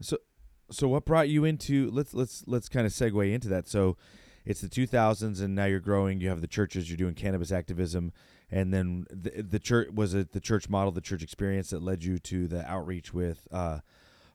So, so what brought you into? Let's let's let's kind of segue into that. So, it's the 2000s, and now you're growing. You have the churches. You're doing cannabis activism, and then the, the church was it the church model, the church experience that led you to the outreach with uh,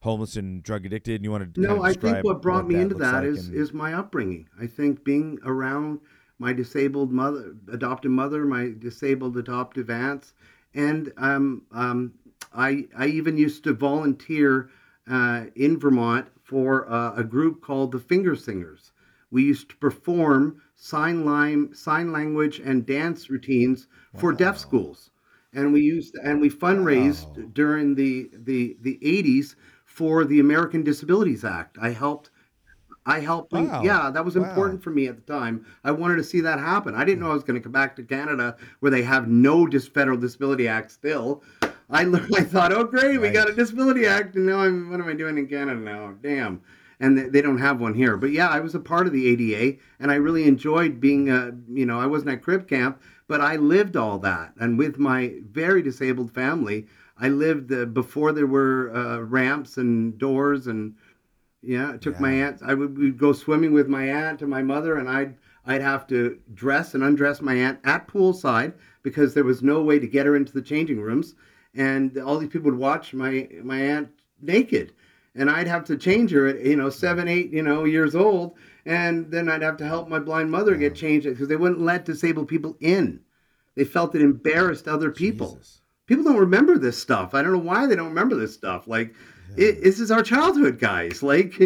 homeless and drug addicted. And you want to no? I think what brought what me that into that like is and- is my upbringing. I think being around my disabled mother, adoptive mother, my disabled adoptive aunts, and um, um, I I even used to volunteer uh, in Vermont for uh, a group called the Finger Singers. We used to perform sign line, sign language, and dance routines for deaf schools, and we used and we fundraised Wow. during the the the 80s for the American Disabilities Act. I helped I helped. Wow. Yeah, that was Wow. important for me at the time. I wanted to see that happen. I didn't know I was going to come back to Canada where they have no dis- federal disability act still. I I thought, oh great, we got a disability act, and now I'm what am I doing in Canada now? Damn. And they, they don't have one here. But yeah, I was a part of the ADA, and I really enjoyed being. Uh, you know, I wasn't at Crip Camp, but I lived all that, and with my very disabled family, I lived uh, before there were uh, ramps and doors and yeah, I took my aunt. I would we'd go swimming with my aunt and my mother, and I'd I'd have to dress and undress my aunt at poolside because there was no way to get her into the changing rooms, and all these people would watch my my aunt naked, and I'd have to change her at you know seven, eight, you know years old, and then I'd have to help my blind mother get changed because they wouldn't let disabled people in. They felt it embarrassed other people Jesus. people don't remember this stuff. I don't know why they don't remember this stuff. Like, it, this is our childhood, guys. Like,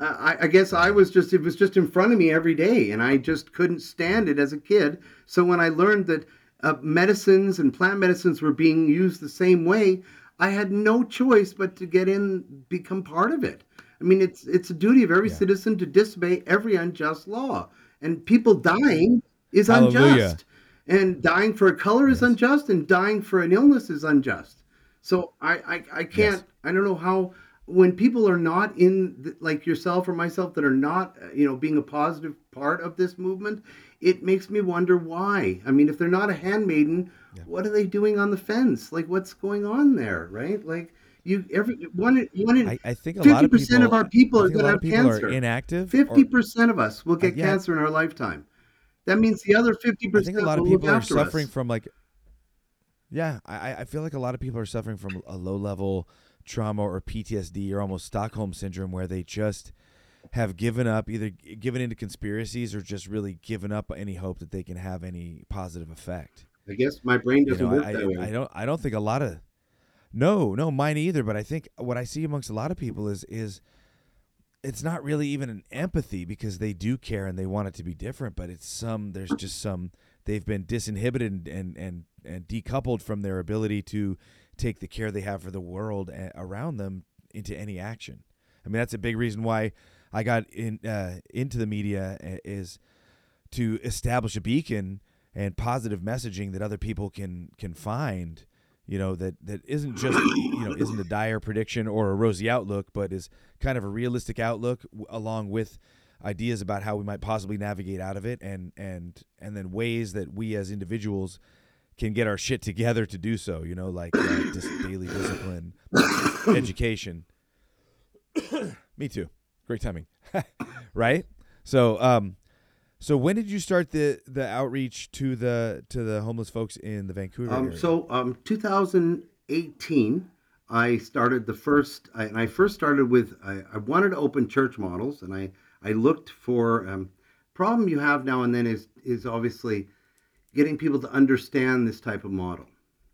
uh, I, I guess I was just, it was just in front of me every day, and I just couldn't stand it as a kid. So when I learned that uh, medicines and plant medicines were being used the same way, I had no choice but to get in, become part of it. I mean, it's it's a duty of every Yeah. citizen to disobey every unjust law, and people dying is Hallelujah. unjust and dying for a color is unjust and dying for an illness is unjust so i i, I can't Yes. i don't know how when people are not in the, like yourself or myself that are not uh, you know being a positive part of this movement it makes me wonder why i mean if they're not a handmaiden what are they doing on the fence like what's going on there right like you every one one in I, I think a lot of 50% people of our people are going to have cancer inactive. Fifty percent of us will uh, get yeah. cancer in our lifetime. That means the other fifty percent. I think a lot of people are suffering us. from like yeah I- I feel like a lot of people are suffering from a low level trauma or ptsd or almost stockholm syndrome where they just have given up either given into conspiracies or just really given up any hope that they can have any positive effect I guess my brain doesn't know work I, that way. I, I don't i don't think a lot of no no mine either but i think what i see amongst a lot of people is is it's not really even an empathy because they do care and they want it to be different but it's some there's just some they've been disinhibited and and and decoupled from their ability to take the care they have for the world around them into any action i mean that's a big reason why i got in uh, into the media uh, is to establish a beacon and positive messaging that other people can can find you know that that isn't just you know isn't a dire prediction or a rosy outlook but is kind of a realistic outlook w- along with ideas about how we might possibly navigate out of it and and and then ways that we as individuals can get our shit together to do so you know like uh, dis- daily discipline education. Me too great timing right so um so when did you start the the outreach to the to the homeless folks in the Vancouver Um, area? so, um, 2018, I started the first, I, and I first started with, I, I wanted to open church models, and I, I looked for, um, problem you have now and then is, is obviously getting people to understand this type of model.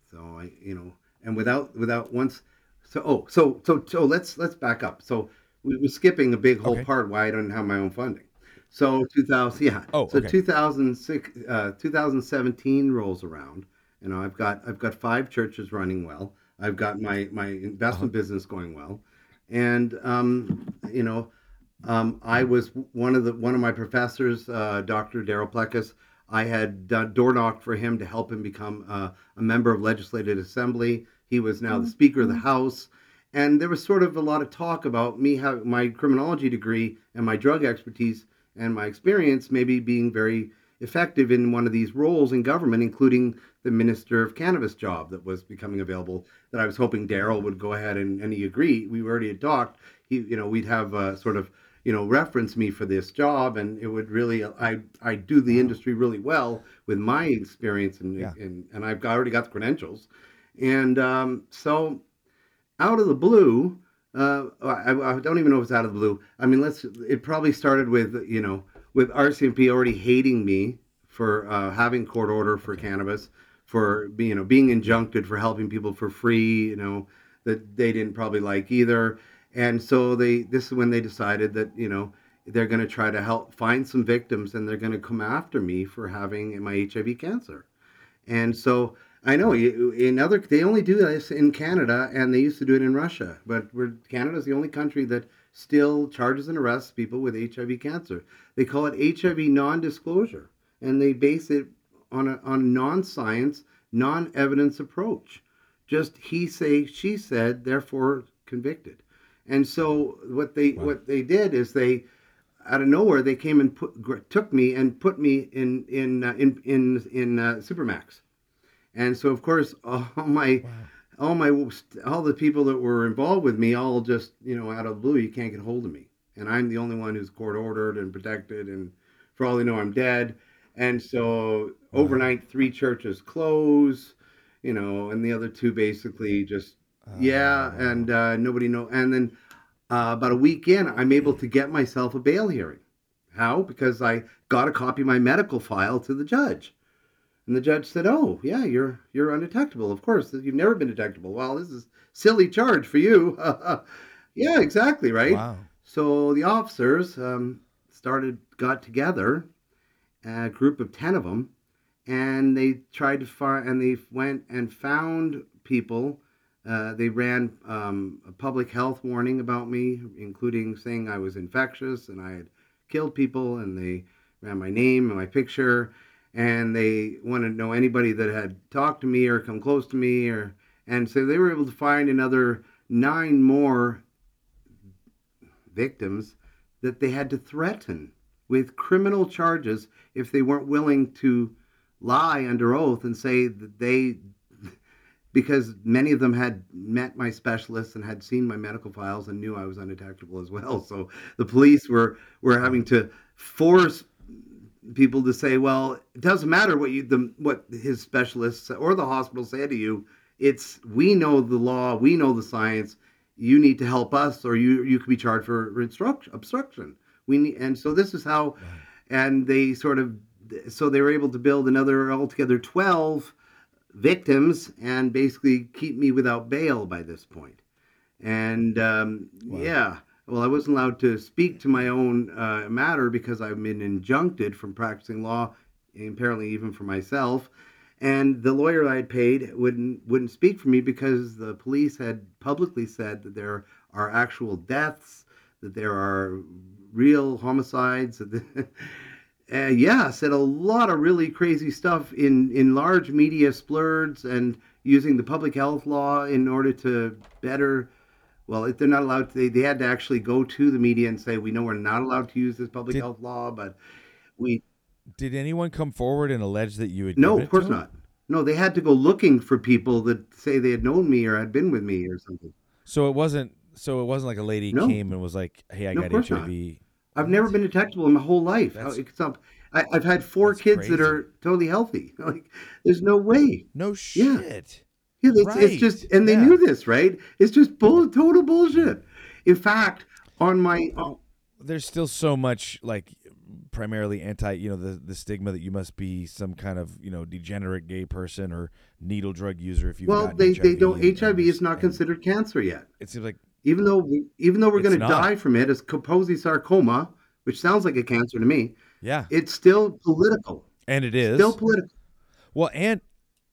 So I, you know, and without, without once, so, oh, so, so, so let's, let's back up. So we were skipping a big whole Okay. part why I don't have my own funding. So 2000, yeah. Oh, so okay. 2006, uh, 2017 rolls around. You know, I've got I've got five churches running well. I've got my my investment business going well, and um, you know, um, I was one of the one of my professors, uh, Dr. Darryl Plecas. I had done door knocked for him to help him become uh, a member of legislative assembly. He was now the Speaker of the House, and there was sort of a lot of talk about me having my criminology degree and my drug expertise and my experience maybe being very effective in one of these roles in government, including the Minister of Cannabis job that was becoming available. That I was hoping Darryl would go ahead and, and he agreed. We were already had talked. he, you know, we'd have uh, sort of, you know, reference me for this job, and it would really, I, I do the industry really well with my experience, and Yeah. and, and I've already got the credentials, and um, so out of the blue, uh, I, I don't even know if it's out of the blue. I mean, let's. It probably started with you know with RCMP already hating me for uh, having court order for cannabis, for you know being injuncted for helping people for free. You know that they didn't probably like either, and so they. This is when they decided that you know they're going to try to help find some victims, and they're going to come after me for having my HIV cancer. And so I know in other they only do this in Canada and they used to do it in Russia, but we're Canada's the only country that still charges and arrests people with HIV cancer. They call it HIV non-disclosure and they base it on a on non-science, non-evidence approach. Just he say she said, therefore convicted. And so what they Wow. what they did is they out of nowhere they came and put took me and put me in in uh, in in in uh, Supermax, and so of course all my all my all the people that were involved with me all just you know out of blue you can't get hold of me, and I'm the only one who's court ordered and protected, and for all they know I'm dead, and so overnight three churches close, you know, and the other two basically just yeah, Oh, and uh, nobody know. And then uh, about a week in, I'm able to get myself a bail hearing. How? Because I got a copy of my medical file to the judge, and the judge said, "Oh, yeah, you're you're undetectable. Of course, you've never been detectable. Well, this is silly charge for you." yeah, exactly right. Wow. So the officers um, started, got together, a group of 10 of them, and they tried to find, and they went and found people. Uh, they ran um, a public health warning about me, including saying I was infectious and I had killed people, and they ran my name and my picture, and they wanted to know anybody that had talked to me or come close to me, or and so they were able to find another nine more victims that they had to threaten with criminal charges if they weren't willing to lie under oath and say that they because many of them had met my specialists and had seen my medical files and knew I was undetectable as well. So the police were were having to force people to say, well, it doesn't matter what you the what his specialists or the hospital say to you. It's we know the law, we know the science. You need to help us, or you you could be charged for obstruction. We need, and so this is how, and they sort of, so they were able to build another altogether twelve victims and basically keep me without bail by this point. And um, Wow. yeah, well, I wasn't allowed to speak to my own uh, matter because I've been injuncted from practicing law, apparently even for myself. And the lawyer I had paid wouldn't wouldn't speak for me because the police had publicly said that there are actual deaths, that there are real homicides. uh, yeah, said a lot of really crazy stuff in in large media splurds and using the public health law in order to better. Well, if they're not allowed to, they, they had to actually go to the media and say, "We know we're not allowed to use this public Did- health law, but we Did anyone come forward and allege that you had? no, of course not. No, they had to go looking for people that say they had known me or had been with me or something. So it wasn't. So it wasn't like a lady No. came and was like, "Hey, I No, got not. HIV." I've never been detectable in my whole life. That's- it's not, I, I've had four kids that are totally healthy. Like, there's no way. No shit. Yeah, it's, Right, it's just, and they yeah. knew this, right? It's just bull, total bullshit. In fact, on my, uh, There's still so much like primarily anti. You know, the the stigma that you must be some kind of you know degenerate gay person or needle drug user if you. well, they, they don't. HIV is not considered cancer yet, It seems like even though we, even though we're going to die from it as Kaposi sarcoma, which sounds like a cancer to me. yeah, It's still political. and it is Still political. Well, and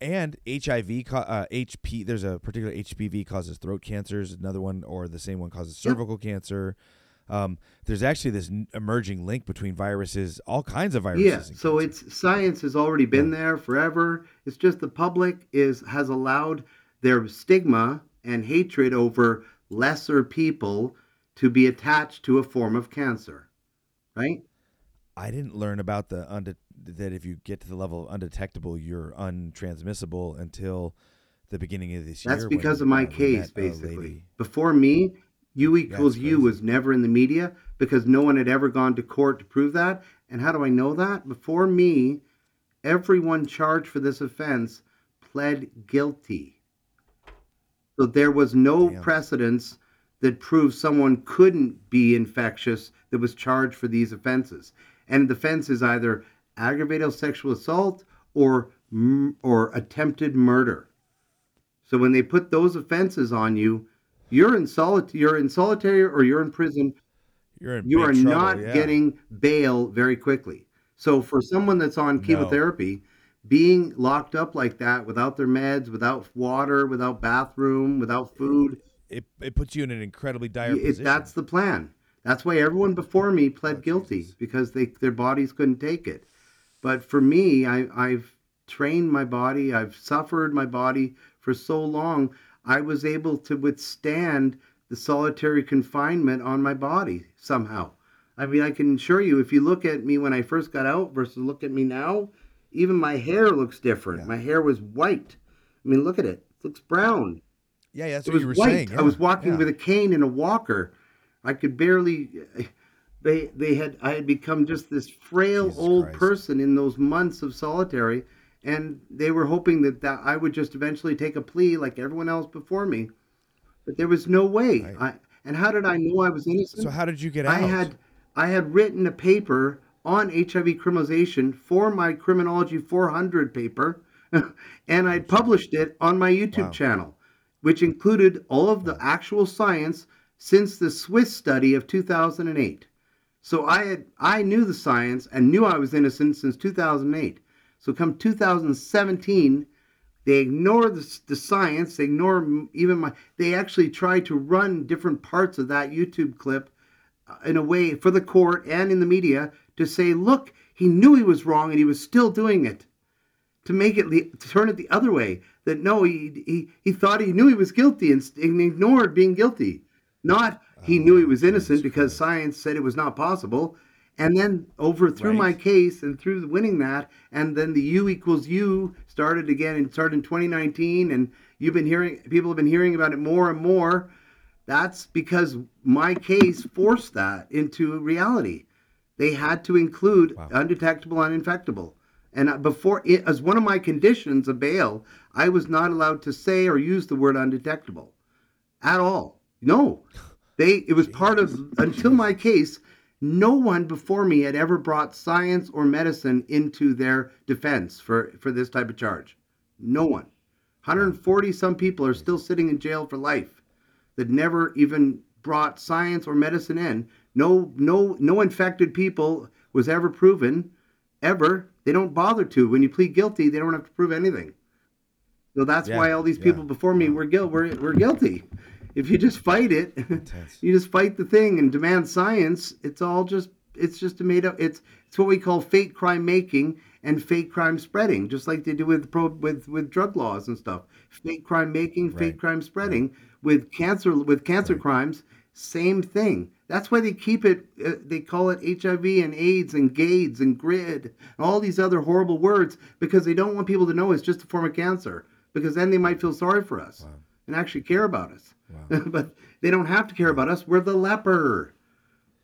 and HIV, uh, HP. There's a particular HPV causes throat cancers. Another one, or the same one, causes Yep. cervical cancer. Um, there's actually this emerging link between viruses, all kinds of viruses. Yeah, so cancer. it's science has already been there forever. It's just the public is has allowed their stigma and hatred over lesser people to be attached to a form of cancer. Right? I didn't learn about the unde- that if you get to the level of undetectable, you're untransmissible until the beginning of this year. That's when, because of uh, my we case basically. Before me, U equals U crazy. was never in the media because no one had ever gone to court to prove that. And how do I know that? Before me, everyone charged for this offense pled guilty. So there was no Damn. precedence that proved someone couldn't be infectious that was charged for these offenses. And the offense is either aggravated sexual assault or or attempted murder. So when they put those offenses on you, you're in solid you're in solitary or you're in prison You're in you are trouble, not yeah. getting bail very quickly. So for someone that's on No. chemotherapy, being locked up like that without their meds, without water, without bathroom, without food, it, it puts you in an incredibly dire it, position. that's the plan. That's why everyone before me pled Oh, guilty because they their bodies couldn't take it. But for me, I, I've trained my body, I've suffered my body for so long, I was able to withstand the solitary confinement on my body somehow. I mean, I can assure you, if you look at me when I first got out versus look at me now, even my hair looks different. Yeah. My hair was white. I mean, look at it. It looks brown yeah, yeah, that's it what was you were white. saying. I was walking yeah. with a cane and a walker. I could barely. They they had I had become just this frail Jesus old Christ. person in those months of solitary, and they were hoping that, that I would just eventually take a plea like everyone else before me, but there was no way. Right. I and how did I know I was innocent? So how did you get out? I had I had written a paper on HIV criminalization for my Criminology 400 paper, and I'd published it on my YouTube Wow. channel, which included all of the actual science since the Swiss study of 2008. So I had I knew the science and knew I was innocent since 2008. So come 2017, they ignore the, the science. They ignore even my. They actually try to run different parts of that YouTube clip uh, in a way for the court and in the media to say, look, he knew he was wrong and he was still doing it. To make it to turn it the other way, that no, he he, he thought he knew he was guilty and ignored being guilty. Not he knew he was innocent because science said it was not possible. And then over through my case and through winning that, and then the U equals U started again and started in 2019, and you've been hearing people have been hearing about it more and more. That's because my case forced that into reality. They had to include Wow. undetectable, uninfectable. And uh, before, it, as one of my conditions of bail, I was not allowed to say or use the word undetectable at all. No, they. It was part of until my case. No one before me had ever brought science or medicine into their defense for for this type of charge. No one. 140 some people are still sitting in jail for life that never even brought science or medicine in. No, no, no infected people was ever proven, ever. They don't bother to. When you plead guilty, they don't have to prove anything. So that's Yeah, why all these yeah. people before me were guilt were, were guilty. If you just fight it, you just fight the thing and demand science. It's all just it's just a made up. It's it's what we call fake crime making and fake crime spreading, just like they do with pro with with drug laws and stuff. Fake crime making, fake crime spreading with cancer with cancer Right. crimes. Same thing. That's why they keep it. Uh, they call it HIV and AIDS and GAIDS and GRID and all these other horrible words because they don't want people to know it's just a form of cancer. Because then they might feel sorry for us Wow. And actually care about us. Wow. but they don't have to care about us. We're the leper,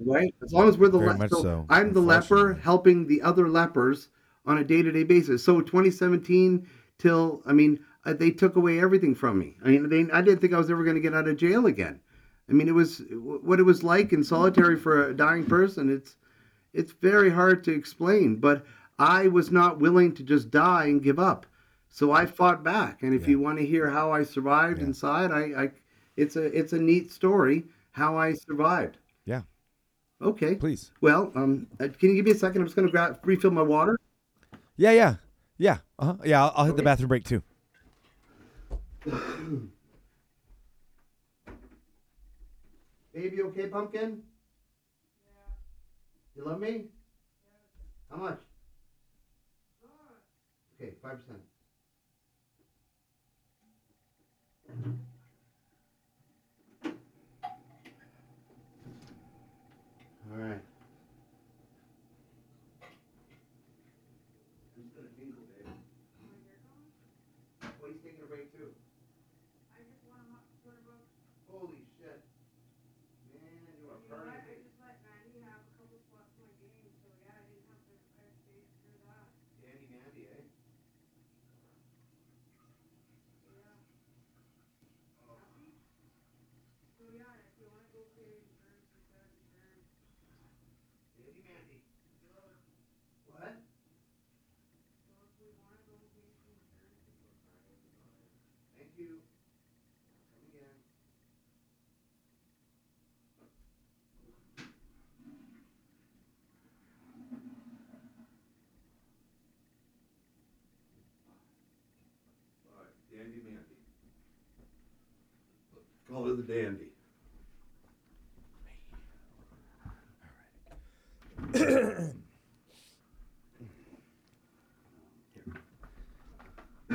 right? As long as we're the leper, much so, I'm the leper helping the other lepers on a day-to-day basis. So 2017 till I mean uh, they took away everything from me. I mean they, I didn't think I was ever going to get out of jail again. I mean it was what it was like in solitary for a dying person. It's it's very hard to explain, but I was not willing to just die and give up. So I fought back, and if Yeah. you want to hear how I survived Yeah. inside, I, I it's a it's a neat story how I survived. Yeah. Okay. Please. Well, um, uh, can you give me a second? I'm just gonna grab refill my water. Yeah, yeah, yeah. Uh-huh. Yeah, I'll, I'll hit the bathroom break too. Baby, okay, pumpkin? Yeah. You love me? Yeah. How much? Okay, five percent. All right. Who's gonna jingle, babe? Oh, he's taking a break too. Holy shit. You. Dandy Mandy. Call her the Dandy.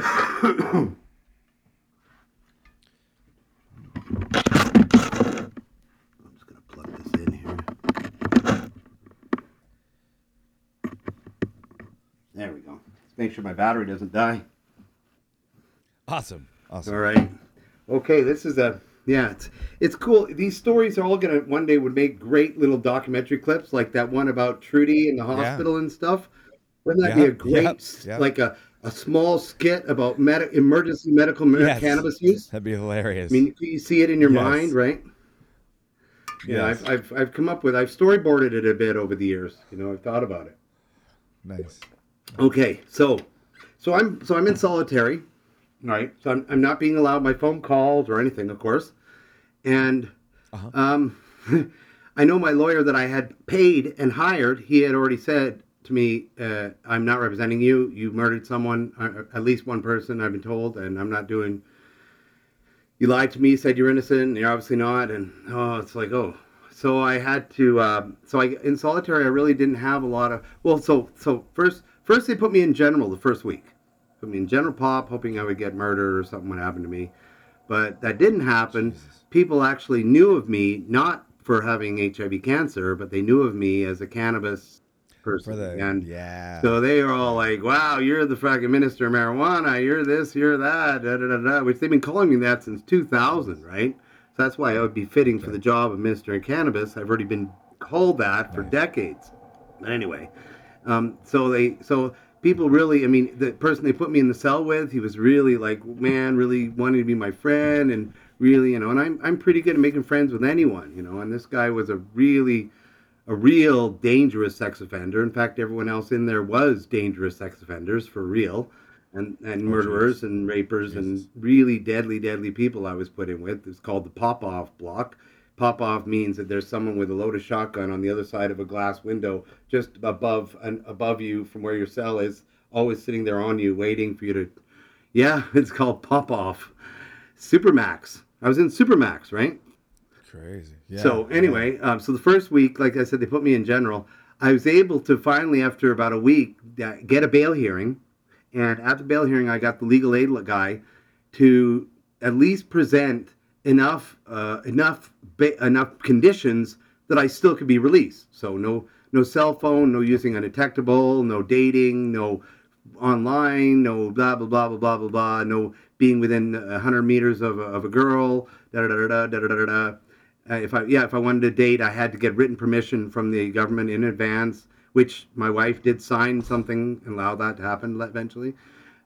I'm just gonna plug this in here. There we go. Let's make sure my battery doesn't die. Awesome. Awesome. All right. Okay, this is a yeah, it's it's cool. These stories are all gonna one day would make great little documentary clips, like that one about Trudy in the hospital and stuff. Wouldn't that be a great like a, a small skit about med- emergency medical Yes. cannabis use? That'd be hilarious. I mean, you see it in your Yes. mind, right? Yeah, Yes. I've, I've I've come up with I've storyboarded it a bit over the years. You know, I've thought about it. nice. Okay, so so I'm so I'm in solitary, right? So I'm I'm not being allowed my phone calls or anything, of course. And Uh-huh. um, I know my lawyer that I had paid and hired. He had already said to me, uh, "I'm not representing you. You murdered someone, uh, at least one person. I've been told, and I'm not doing." You lied to me, said you're innocent, and you're obviously not. And oh, it's like oh. So I had to. Um, so I in solitary, I really didn't have a lot of. Well, so so first first they put me in general the first week. Put me in general pop, hoping I would get murdered or something would happen to me. But that didn't happen. Jesus. People actually knew of me not for having HIV cancer, but they knew of me as a cannabis person. The and yeah. so they are all like, "Wow, you're the fucking minister of marijuana. You're this, you're that." Da, da, da, da, which they've been calling me that since 2000, right? So that's why I would be fitting for the job of minister of cannabis. I've already been called that for Nice. decades. But anyway, um, so they so people really, I mean, the person they put me in the cell with, he was really like, man, really wanting to be my friend and really, you know, and I'm I'm pretty good at making friends with anyone, you know. And this guy was a really a real dangerous sex offender. In fact, everyone else in there was dangerous sex offenders for real, and and murderers and rapers and really deadly, deadly people I was put in with. It's called the pop off block. Pop off means that there's someone with a loaded shotgun on the other side of a glass window, just above and above you from where your cell is, always sitting there on you, waiting for you to. Yeah, it's called pop off. Supermax. I was in Supermax, right? Crazy. Yeah. So anyway, um, so the first week, like I said, they put me in general. I was able to finally, after about a week, uh, get a bail hearing, and at the bail hearing, I got the legal aid guy to at least present enough uh, enough ba- enough conditions that I still could be released. So no no cell phone, no using undetectable, no dating, no online, no blah blah blah blah blah blah blah, no being within a hundred meters of a, of a girl, da da da da da da da. da. Uh, if I yeah, if I wanted to date, I had to get written permission from the government in advance, which my wife did sign something and allow that to happen eventually.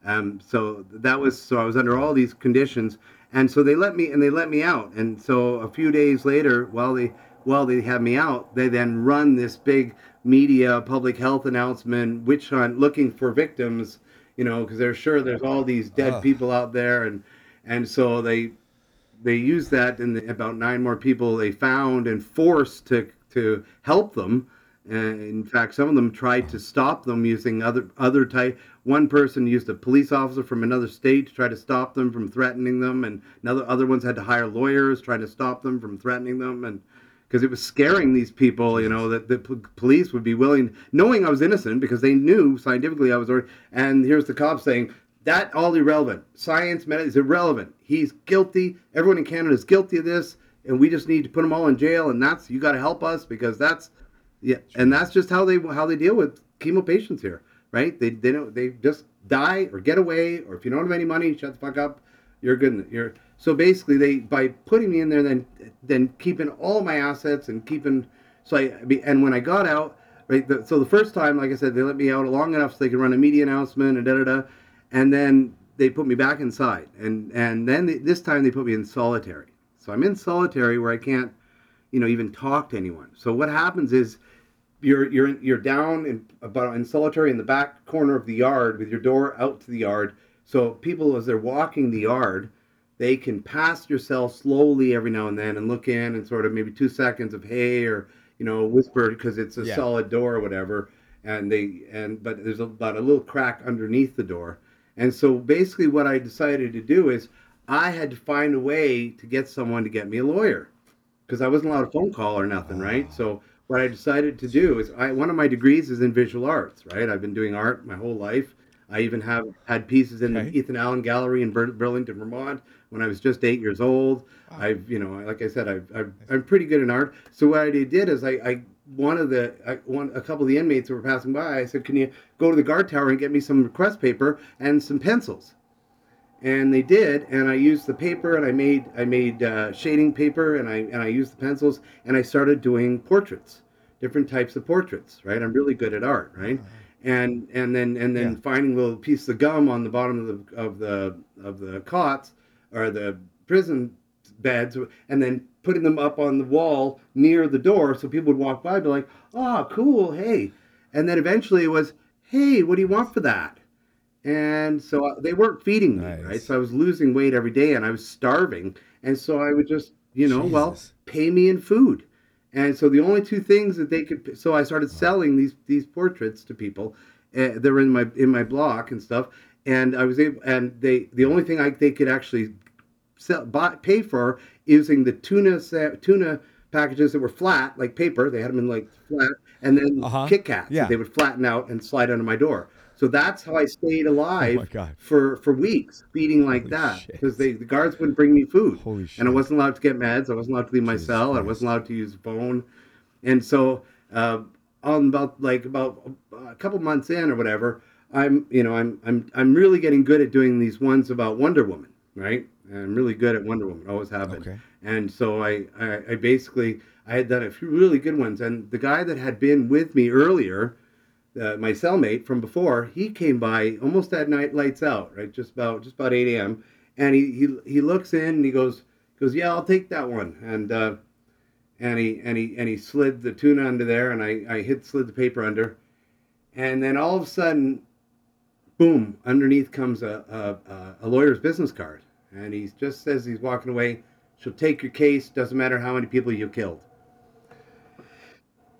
Um, so that was so I was under all these conditions, and so they let me and they let me out. And so a few days later, while they while they had me out, they then run this big media public health announcement, witch hunt, looking for victims. You know, because they're sure there's all these dead Ugh. people out there, and and so they they used that and the, about nine more people they found and forced to to help them and in fact some of them tried to stop them using other other type one person used a police officer from another state to try to stop them from threatening them and another other ones had to hire lawyers trying to stop them from threatening them and because it was scaring these people, you know, that the police would be willing, knowing I was innocent, because they knew scientifically I was already. And here's the cops saying that all irrelevant. Science, med is irrelevant. He's guilty. Everyone in Canada is guilty of this, and we just need to put them all in jail. And that's you got to help us because that's yeah, and that's just how they how they deal with chemo patients here, right? They they don't they just die or get away, or if you don't have any money, shut the fuck up. You're good. You're so basically they by putting me in there, then then keeping all my assets and keeping so I and when I got out, right? The, so the first time, like I said, they let me out long enough so they could run a media announcement and da da da, and then they put me back inside, and and then they, this time they put me in solitary. So I'm in solitary where I can't, you know, even talk to anyone. So what happens is you're you're you're down in about in solitary in the back corner of the yard with your door out to the yard. So people as they're walking the yard, they can pass yourself slowly every now and then and look in and sort of maybe two seconds of hey or you know whisper because it's a Yeah. solid door or whatever and they and but there's about a little crack underneath the door and so basically what i decided to do is i had to find a way to get someone to get me a lawyer because i wasn't allowed a phone call or nothing right Ah. so what i decided to do is I, one of my degrees is in visual arts right? I've been doing art my whole life. I even have had pieces in Okay. the ethan allen gallery in Bur- burlington vermont when i was just eight years old. Wow. i've you know like i said I've, I've, i'm pretty good in art. So what i did is i, I one of the I, one a couple of the inmates who were passing by i said can you go to the guard tower and get me some request paper and some pencils and they did and i used the paper and i made i made uh, shading paper and i and i used the pencils and i started doing portraits different types of portraits right? I'm really good at art right? And and then and then Yeah. finding little pieces of gum on the bottom of the of the of the cots or the prison beds and then putting them up on the wall near the door so people would walk by and be like oh cool hey. And then eventually it was hey what do you want for that and so uh, they weren't feeding me right? So i was losing weight every day and i was starving. And so i would just you know well pay me in food. And so the only two things that they could so i started selling these these portraits to people uh, they were in my in my block and stuff. And i was able and they the only thing i they could actually sell buy, pay for using the tuna tuna packages that were flat like paper. They had them in like flat. And then Uh-huh. kit kats. Yeah. they would flatten out and slide under my door so that's how i stayed alive Oh for for weeks feeding like Holy that because the guards wouldn't bring me food Holy shit. and I wasn't allowed to get meds. I wasn't allowed to leave my Jesus cell. I wasn't allowed to use phone. And so, uh, on about like about a couple months in or whatever, I'm you know I'm I'm I'm really getting good at doing these ones about Wonder Woman, right? And I'm really good at Wonder Woman. Always have been. Okay. And so I, I I basically I had done a few really good ones, and the guy that had been with me earlier. Uh, my cellmate from before, he came by almost at night, lights out, right, just about just about 8 a.m. And he, he he looks in and he goes goes, yeah, I'll take that one. And uh, and he and he and he slid the tuna under there, and I I hit slid the paper under, and then all of a sudden, boom! Underneath comes a, a- a lawyer's business card, and he just says he's walking away. She'll take your case. Doesn't matter how many people you killed.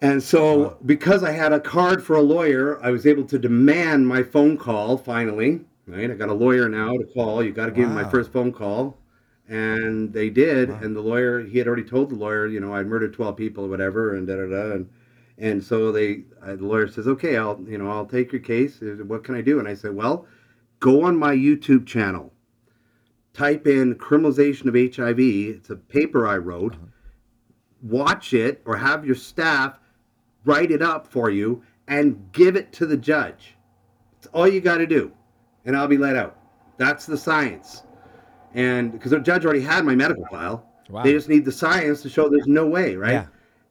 And so, Wow. because I had a card for a lawyer, I was able to demand my phone call finally. Right, I got a lawyer now to call. You got to give me my first phone call, and they did. Wow. And the lawyer, he had already told the lawyer, you know, I murdered twelve people or whatever, and da da da. And and so they, uh, the lawyer says, okay, I'll, you know, I'll take your case. What can I do? And I said, well, go on my YouTube channel, type in criminalization of HIV. It's a paper I wrote. Watch it, or have your staff write it up for you and give it to the judge. It's all you got to do, and I'll be let out. That's the science. And because the judge already had my medical file, Wow. they just need the science to show there's no way, right? Yeah.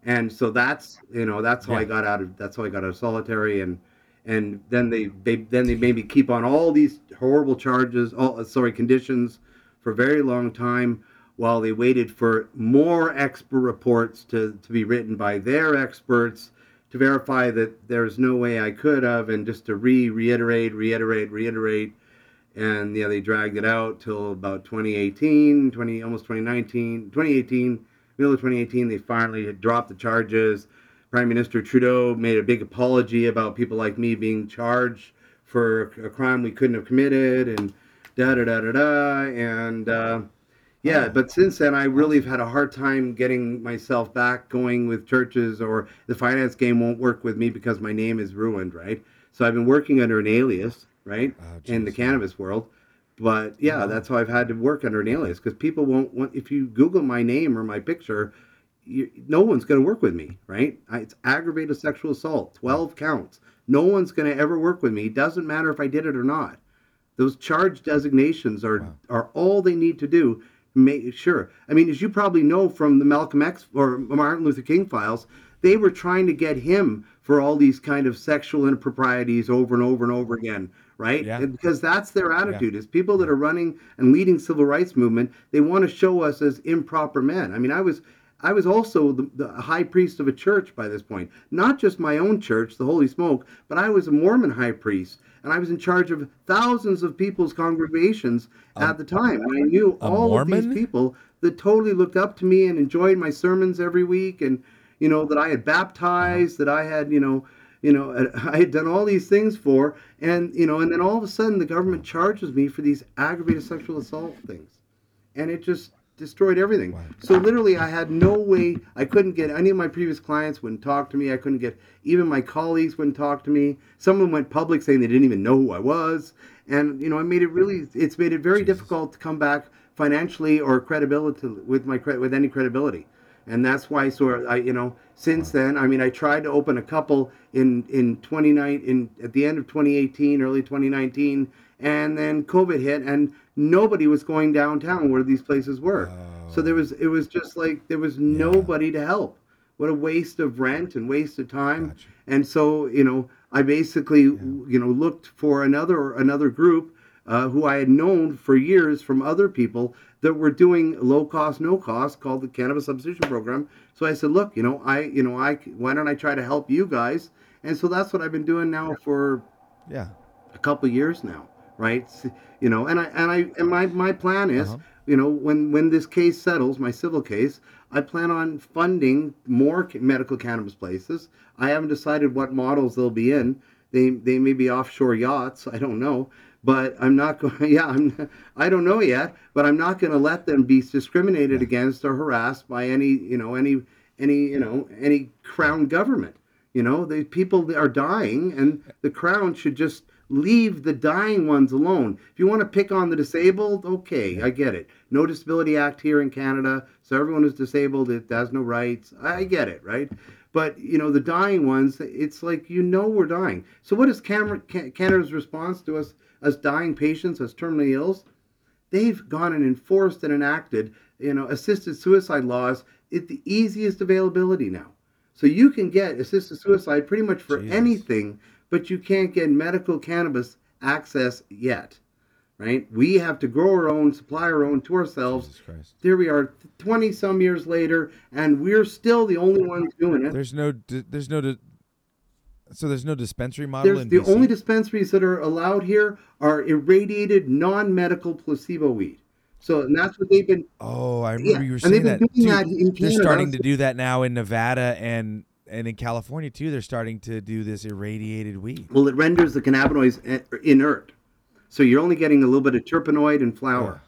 And so that's you know that's how I got out of that's how I got out of solitary, and and then they they then they made me keep on all these horrible charges, all sorry conditions, for a very long time while they waited for more expert reports to to be written by their experts to verify that there's no way I could have, and just to re reiterate, reiterate, reiterate, and yeah, they dragged it out till about 2018, 20 almost 2019, 2018, middle of 2018. They finally dropped the charges. Prime Minister Trudeau made a big apology about people like me being charged for a crime we couldn't have committed, and da da da da da, and. Uh, yeah, but since then, I really have had a hard time getting myself back going with churches, or the finance game won't work with me because my name is ruined, right? So I've been working under an alias, right, Oh, in the cannabis world. But yeah, Wow. that's how I've had to work under an alias because people won't want. If you Google my name or my picture, you, no one's going to work with me, right? I, it's aggravated sexual assault, twelve counts. No one's going to ever work with me. Doesn't matter if I did it or not. Those charge designations are Wow. are all they need to do. Sure. I mean, as you probably know from the Malcolm X or Martin Luther King files, they were trying to get him for all these kind of sexual improprieties over and over and over again, right? Yeah. Because that's their attitude is people that are running and leading civil rights movement, they want to show us as improper men. I mean, I was I was also the, the high priest of a church by this point, not just my own church, the Holy Smoke, but I was a Mormon high priest, and I was in charge of thousands of people's congregations at the time. And I knew a all of these people that totally looked up to me and enjoyed my sermons every week, and you know that I had baptized, that I had you know you know I had done all these things for, and you know, and then all of a sudden the government charges me for these aggravated sexual assault things, and it just destroyed everything. So literally, I had no way. I couldn't get any of my previous clients wouldn't talk to me. I couldn't get even my colleagues wouldn't talk to me. Some of them went public saying they didn't even know who I was, and you know, I made it really. It's made it very difficult to come back financially or credibility with my with any credibility. And that's why, so I, you know, since then, I mean, I tried to open a couple in in 29 in at the end of 2018, early 2019, and then COVID hit, and nobody was going downtown where these places were. So there was, it was just like there was nobody to help. What a waste of rent and waste of time. Gotcha. And so, you know, I basically, you know, looked for another another group uh, who I had known for years from other people that were doing low cost, no cost, called the Cannabis Substitution Program. So I said, look, you know, I, you know, I, why don't I try to help you guys? And so that's what I've been doing now for Yeah. a couple of years now, right? You know, and I and I and my my plan is, Uh-huh. you know, when when this case settles, my civil case, I plan on funding more medical cannabis places. I haven't decided what models they'll be in. They they may be offshore yachts. I don't know. But I'm not going. Yeah, I'm. I don't know yet. But I'm not going to let them be discriminated against or harassed by any, you know, any, any, you know, any crown government. You know, the people are dying, and the crown should just leave the dying ones alone. If you want to pick on the disabled, okay, I get it. No Disability Act here in Canada, so everyone who's disabled it has no rights. I get it, right? But you know, the dying ones, it's like you know we're dying. So what is Canada's response to us, as dying patients, as terminally ills? They've gone and enforced and enacted, you know, assisted suicide laws at the easiest availability now. So you can get assisted suicide pretty much for Jesus. anything, but you can't get medical cannabis access yet, right? We have to grow our own, supply our own to ourselves. There we are, twenty some years later, and we're still the only ones doing it. There's no. There's no. So there's no dispensary model There's in the BC? only dispensaries that are allowed here are irradiated non-medical placebo weed. So and that's what they've been. Oh, I Yeah, remember you were saying and they've that. been doing Dude, that in they're Canada. starting to do that now in Nevada and and in California too. They're starting to do this irradiated weed. Well, it renders the cannabinoids inert, so you're only getting a little bit of terpenoid and flower.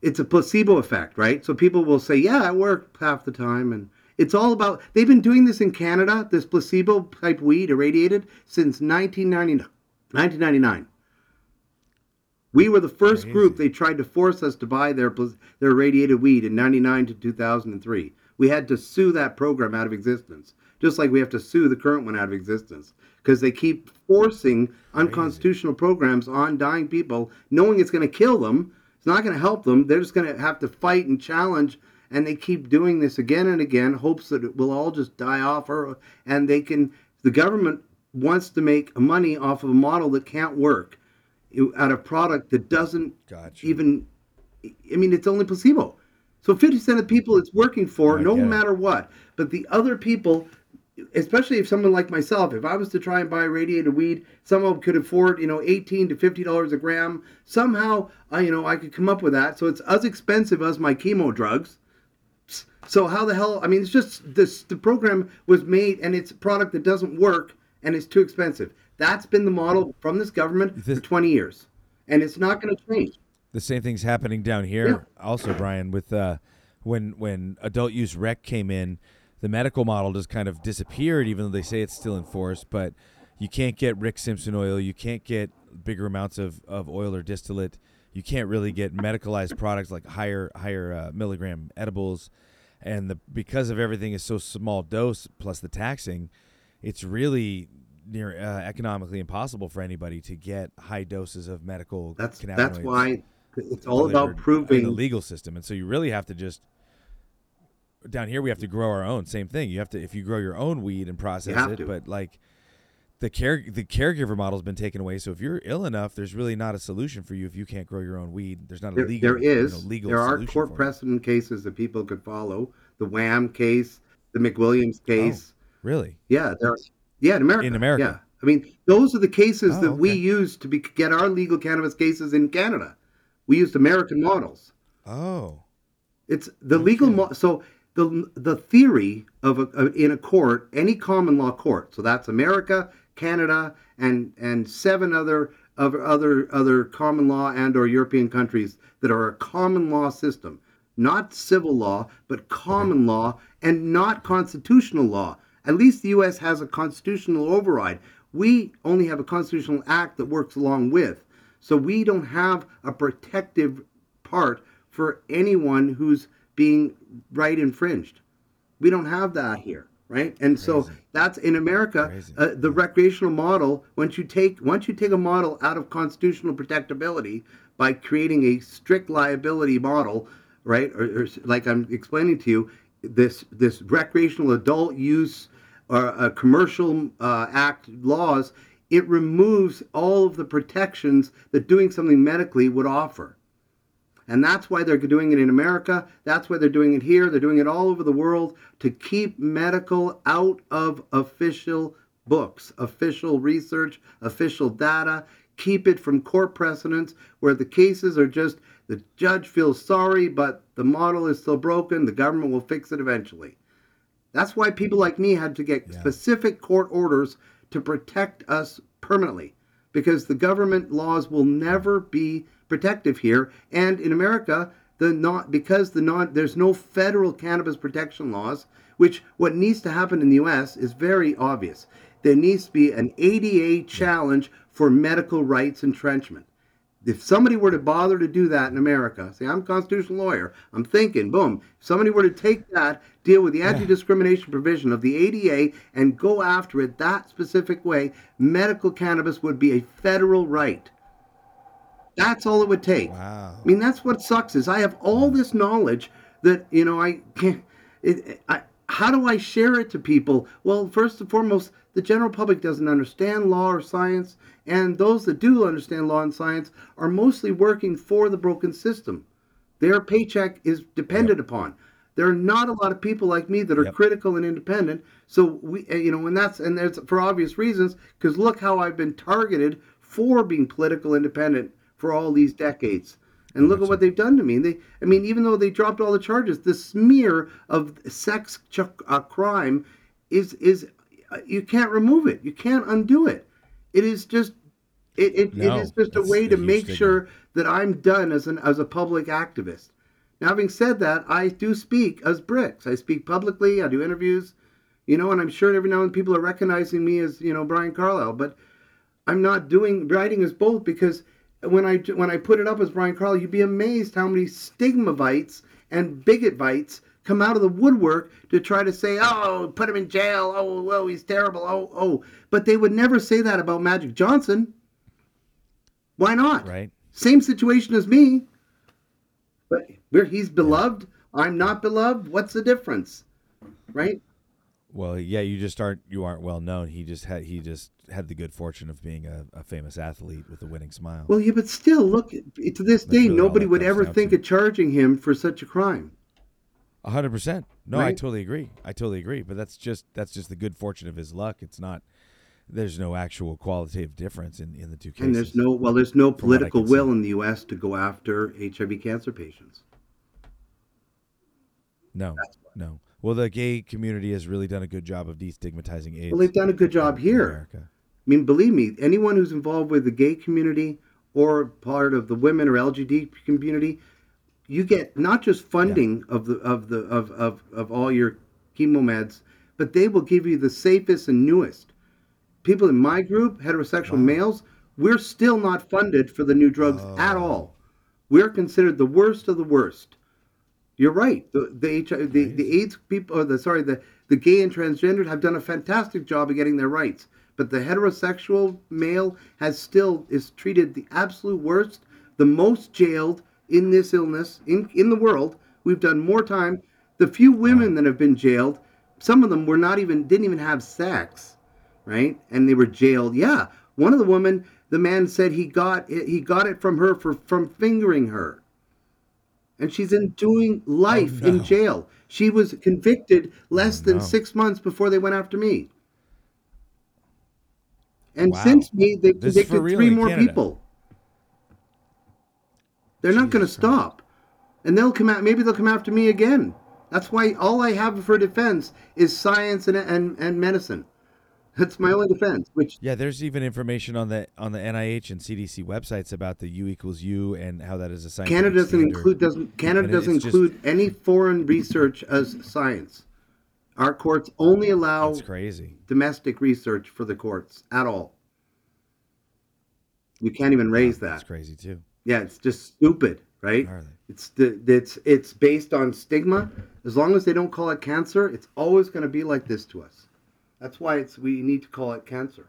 It's a placebo effect, right? So people will say, "Yeah, it worked half the time," and it's all about. They've been doing this in Canada, this placebo type weed irradiated since 1999. 1999. We were the first Crazy. group they tried to force us to buy their their irradiated weed in 99 to 2003. We had to sue that program out of existence, just like we have to sue the current one out of existence because they keep forcing unconstitutional programs on dying people, knowing it's going to kill them. It's not going to help them. They're just going to have to fight and challenge, and they keep doing this again and again, hopes that it will all just die off, or and they can. The government wants to make money off of a model that can't work out of product that doesn't Gotcha. even I mean it's only placebo. So 50% of people it's working for I no it. matter what. But the other people especially if someone like myself, if I was to try and buy radiated weed, some someone could afford, you know, 18 to 50 dollars a gram. Somehow, I, you know, I could come up with that. So it's as expensive as my chemo drugs. So how the hell? I mean, it's just this. The program was made, and it's a product that doesn't work, and it's too expensive. That's been the model from this government This- for 20 years, and it's not going to change. The same thing's happening down here, Yeah. also, Brian. With uh, when when adult use rec came in, the medical model just kind of disappeared. Even though they say it's still in force, but you can't get Rick Simpson oil. You can't get bigger amounts of, of oil or distillate. You can't really get medicalized products like higher higher uh, milligram edibles, and the because of everything is so small dose plus the taxing, it's really near uh, economically impossible for anybody to get high doses of medical. That's that's why it's all about proving the legal system, and so you really have to just down here we have to grow our own. Same thing. You have to if you grow your own weed and process it, to. but like the care the caregiver model's been taken away. So if you're ill enough, there's really not a solution for you if you can't grow your own weed. There's not a There, legal there is. you know, legal there are court for it. precedent cases that people could follow. the Wham case, the McWilliams oh, case. Really? Yeah, there. Yeah, in America. In America. Yeah, I mean, those are the cases Oh, that we use to be, get our legal cannabis cases in Canada. We used American models. Oh. It's the legal mo- so the the theory of a, of- in a court, any common law court. So that's America, Canada, and and seven other of other other common law and or European countries that are a common law system, not civil law, but common law and not constitutional law. At least the U.S. has a constitutional override. We only have a constitutional act that works along with. So we don't have a protective part for anyone who's being right infringed. We don't have that here, right? And so that's in America. Uh, the recreational model, once you take once you take a model out of constitutional protectability by creating a strict liability model, right? Or, or like I'm explaining to you, this this recreational adult use or uh, commercial uh, act laws, it removes all of the protections that doing something medically would offer. And that's why they're doing it in America. That's why they're doing it here. They're doing it all over the world to keep medical out of official books, official research, official data. Keep it from court precedents where the cases are just the judge feels sorry, but the model is still broken. The government will fix it eventually. That's why people like me had to get Yeah. specific court orders to protect us permanently because the government laws will never be protective here. And in America the not because the non there's no federal cannabis protection laws which what needs to happen in the US is very obvious. There needs to be an ADA challenge for medical rights entrenchment if somebody were to bother to do that in America, say I'm a constitutional lawyer, I'm thinking, boom, if somebody were to take that, deal with the anti-discrimination provision of the ADA and go after it that specific way, medical cannabis would be a federal right. That's all it would take. Wow. I mean, that's what sucks is I have all this knowledge that you know I can't. It, I, how do I share it to people? Well, first and foremost, the general public doesn't understand law or science, and those that do understand law and science are mostly working for the broken system. Their paycheck is dependent upon. There are not a lot of people like me that are Yep. critical and independent. So we, uh, you know, and that's and that's for obvious reasons because look how I've been targeted for being political independent for all these decades. And look at what they've done to me. They, I mean, even though they dropped all the charges, the smear of sex ch- uh, crime is is uh, you can't remove it. You can't undo it. It is just it, it, No, it is just a way to make stigma. sure that I'm done as an as a public activist. Now, having said that, I do speak as bricks. I speak publicly. I do interviews, you know, and I'm sure every now and then people are recognizing me as you know Brian Carlisle, but I'm not doing writing as both because when I when I put it up as Brian Carlisle, you'd be amazed how many stigmavites and bigotvites come out of the woodwork to try to say, "Oh, put him in jail. Oh, oh, he's terrible. Oh, oh," but they would never say that about Magic Johnson. Why not? Right. Same situation as me. But where he's beloved, I'm not beloved. What's the difference? Right? Well, yeah, you just aren't you aren't well known. He just had he just had the good fortune of being a, a famous athlete with a winning smile. Well, yeah, but still, look, to this That's day, really nobody would ever think to. of charging him for such a crime. A hundred percent. No, I totally agree. I totally agree. But that's just that's just the good fortune of his luck. It's not. There's no actual qualitative difference in, in the two cases. And there's no, well, there's no From what I political will in the U.S. to go after HIV cancer patients. no no. Well, the gay community has really done a good job of destigmatizing AIDS. Well, they've done a good job here. America. I mean, believe me, anyone who's involved with the gay community or part of the women or LGBT community, you get not just funding of the of the of, of, of all your chemo meds, but they will give you the safest and newest. People in my group, heterosexual males, we're still not funded for the new drugs oh. at all. We're considered the worst of the worst. You're right. The the HIV, the, the AIDS people, or the sorry, the the gay and transgendered have done a fantastic job of getting their rights, but the heterosexual male has still is treated the absolute worst, the most jailed in this illness in in the world. We've done more time. The few women that have been jailed, some of them were not even didn't even have sex, right? And they were jailed. Yeah, one of the women, the man said he got it, he got it from her for from fingering her and she's in doing life Oh, no. in jail. She was convicted less Oh, than no. six months before they went after me. And Wow. since me, they've This convicted three more Canada. people. They're not going to stop, and they'll come out. Maybe they'll come after me again. That's why all I have for defense is science and and, and medicine. That's my only defense. Which Yeah, there's even information on the on the NIH and CDC websites about the U equals U and how that is a scientific Canada doesn't standard. include doesn't Canada And doesn't it's just- include any foreign research as science. Our courts only allow That's crazy. domestic research for the courts at all. You can't even raise That's that. crazy too. Yeah, it's just stupid, right? It's the it's it's based on stigma. As long as they don't call it cancer, it's always going to be like this to us. That's why it's we need to call it cancer.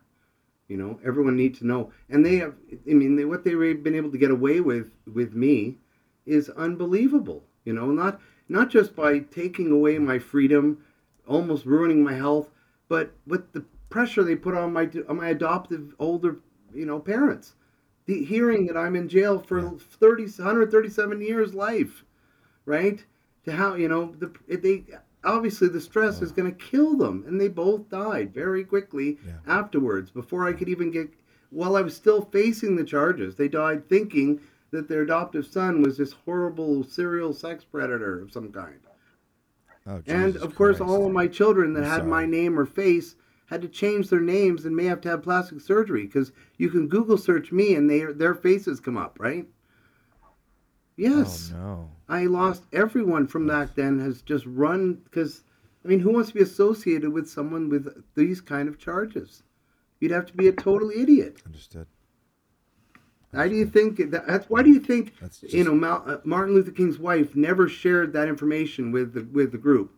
You know, everyone needs to know. And they have, I mean, they, what they've been able to get away with with me is unbelievable. You know, not not just by taking away my freedom, almost ruining my health, but with the pressure they put on my on my adoptive older, you know, parents. The hearing that I'm in jail for Yeah. 30, 137 years life, right? To how you know the they obviously the stress is oh. going to kill them, and they both died very quickly Yeah. afterwards. Before I could even get, while I was still facing the charges, they died thinking that their adoptive son was this horrible serial sex predator of some kind. Oh, And of course, Christ. all of my children that I'm had my name or face had to change their names and may have to have plastic surgery because you can Google search me and they their faces come up, right? Yes, Oh no. I lost everyone from that. Then has just run because, I mean, who wants to be associated with someone with these kind of charges? You'd have to be a total idiot. Understood. Why do you think that, that's why do you think That's you know uh, Martin Luther King's wife never shared that information with the with the group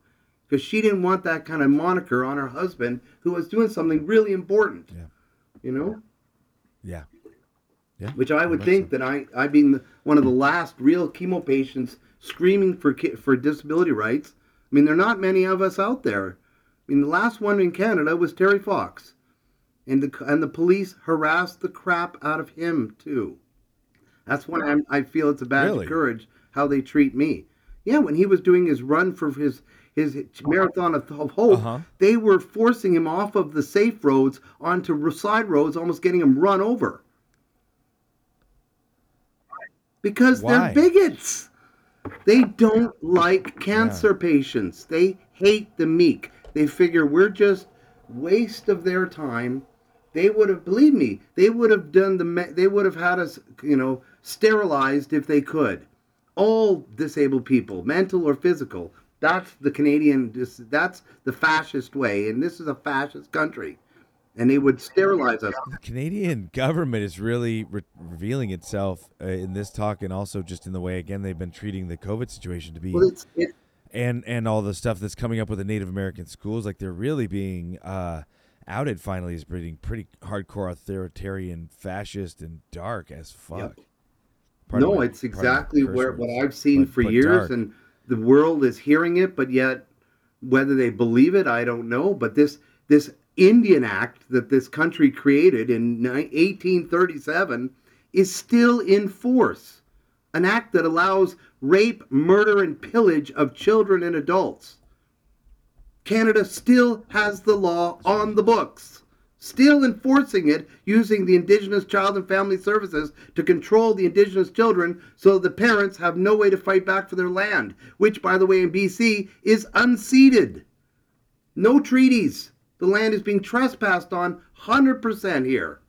because she didn't want that kind of moniker on her husband who was doing something really important. Yeah. You know, Yeah. Yeah. which I would think so. that I I being the, one of the last real chemo patients screaming for for disability rights. I mean, there are not many of us out there. I mean, the last one in Canada was Terry Fox, and the and the police harassed the crap out of him too. That's why I'm, I feel it's a badge Really? of courage how they treat me. Yeah, when he was doing his run for his his marathon of, of hope, Uh-huh. they were forcing him off of the safe roads onto side roads, almost getting him run over. Because Why? they're bigots. They don't like cancer patients. They hate the meek. They figure we're just waste of their time. They would have, believe me, they would have done the, they would have had us, you know, sterilized if they could. All disabled people, mental or physical. That's the Canadian, that's the fascist way, and this is a fascist country. And they would sterilize us. The Canadian government is really re- revealing itself uh, in this talk, and also just in the way again they've been treating the COVID situation to be, Well, it's, it, and and all the stuff that's coming up with the Native American schools. Like they're really being uh, outed finally as being pretty hardcore authoritarian, fascist, and dark as fuck. Pardon no, my- it's exactly where words, what I've seen but- for but years, dark. and the world is hearing it, but yet whether they believe it, I don't know. But this this Indian Act that this country created in 1837 is still in force. An act that allows rape, murder, and pillage of children and adults. Canada still has the law on the books, still enforcing it using the Indigenous Child and Family Services to control the Indigenous children so the parents have no way to fight back for their land, which, by the way, in BC is unceded. No treaties. The land is being trespassed on 100% here.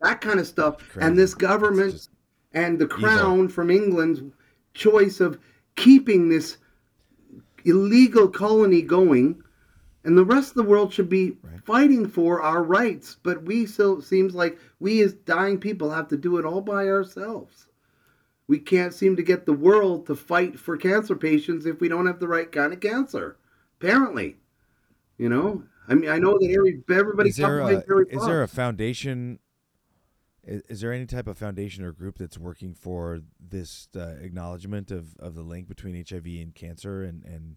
That kind of stuff. Crazy. And this government and the crown from England's choice of keeping this illegal colony going, and the rest of the world should be Right. fighting for our rights. But we so seems like we as dying people have to do it all by ourselves. We can't seem to get the world to fight for cancer patients if we don't have the right kind of cancer. Apparently, you know. I mean, I know that every everybody is there a, is there a foundation is, is there any type of foundation or group that's working for this uh, acknowledgement of, of the link between hiv and cancer and and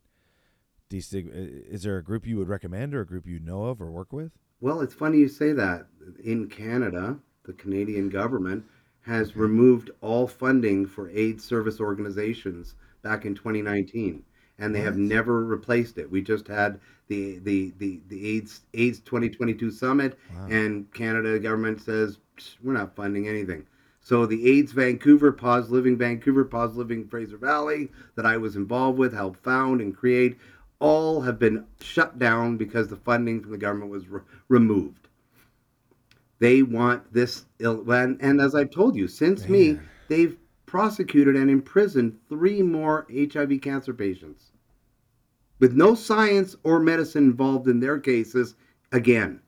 destig- is there a group you would recommend or a group you know of or work with Well, it's funny you say that. In Canada, the Canadian government has removed all funding for AIDS service organizations back in 2019, and they have never replaced it. We just had the the the, the AIDS AIDS 2022 summit, Wow. and Canada government says we're not funding anything. So the AIDS Vancouver, Pause Living Vancouver, Pause Living Fraser Valley that I was involved with, helped found and create, all have been shut down because the funding from the government was re- removed. They want this, ill, and, and as I've told you, since me, they've prosecuted and imprisoned three more HIV cancer patients with no science or medicine involved in their cases. Again,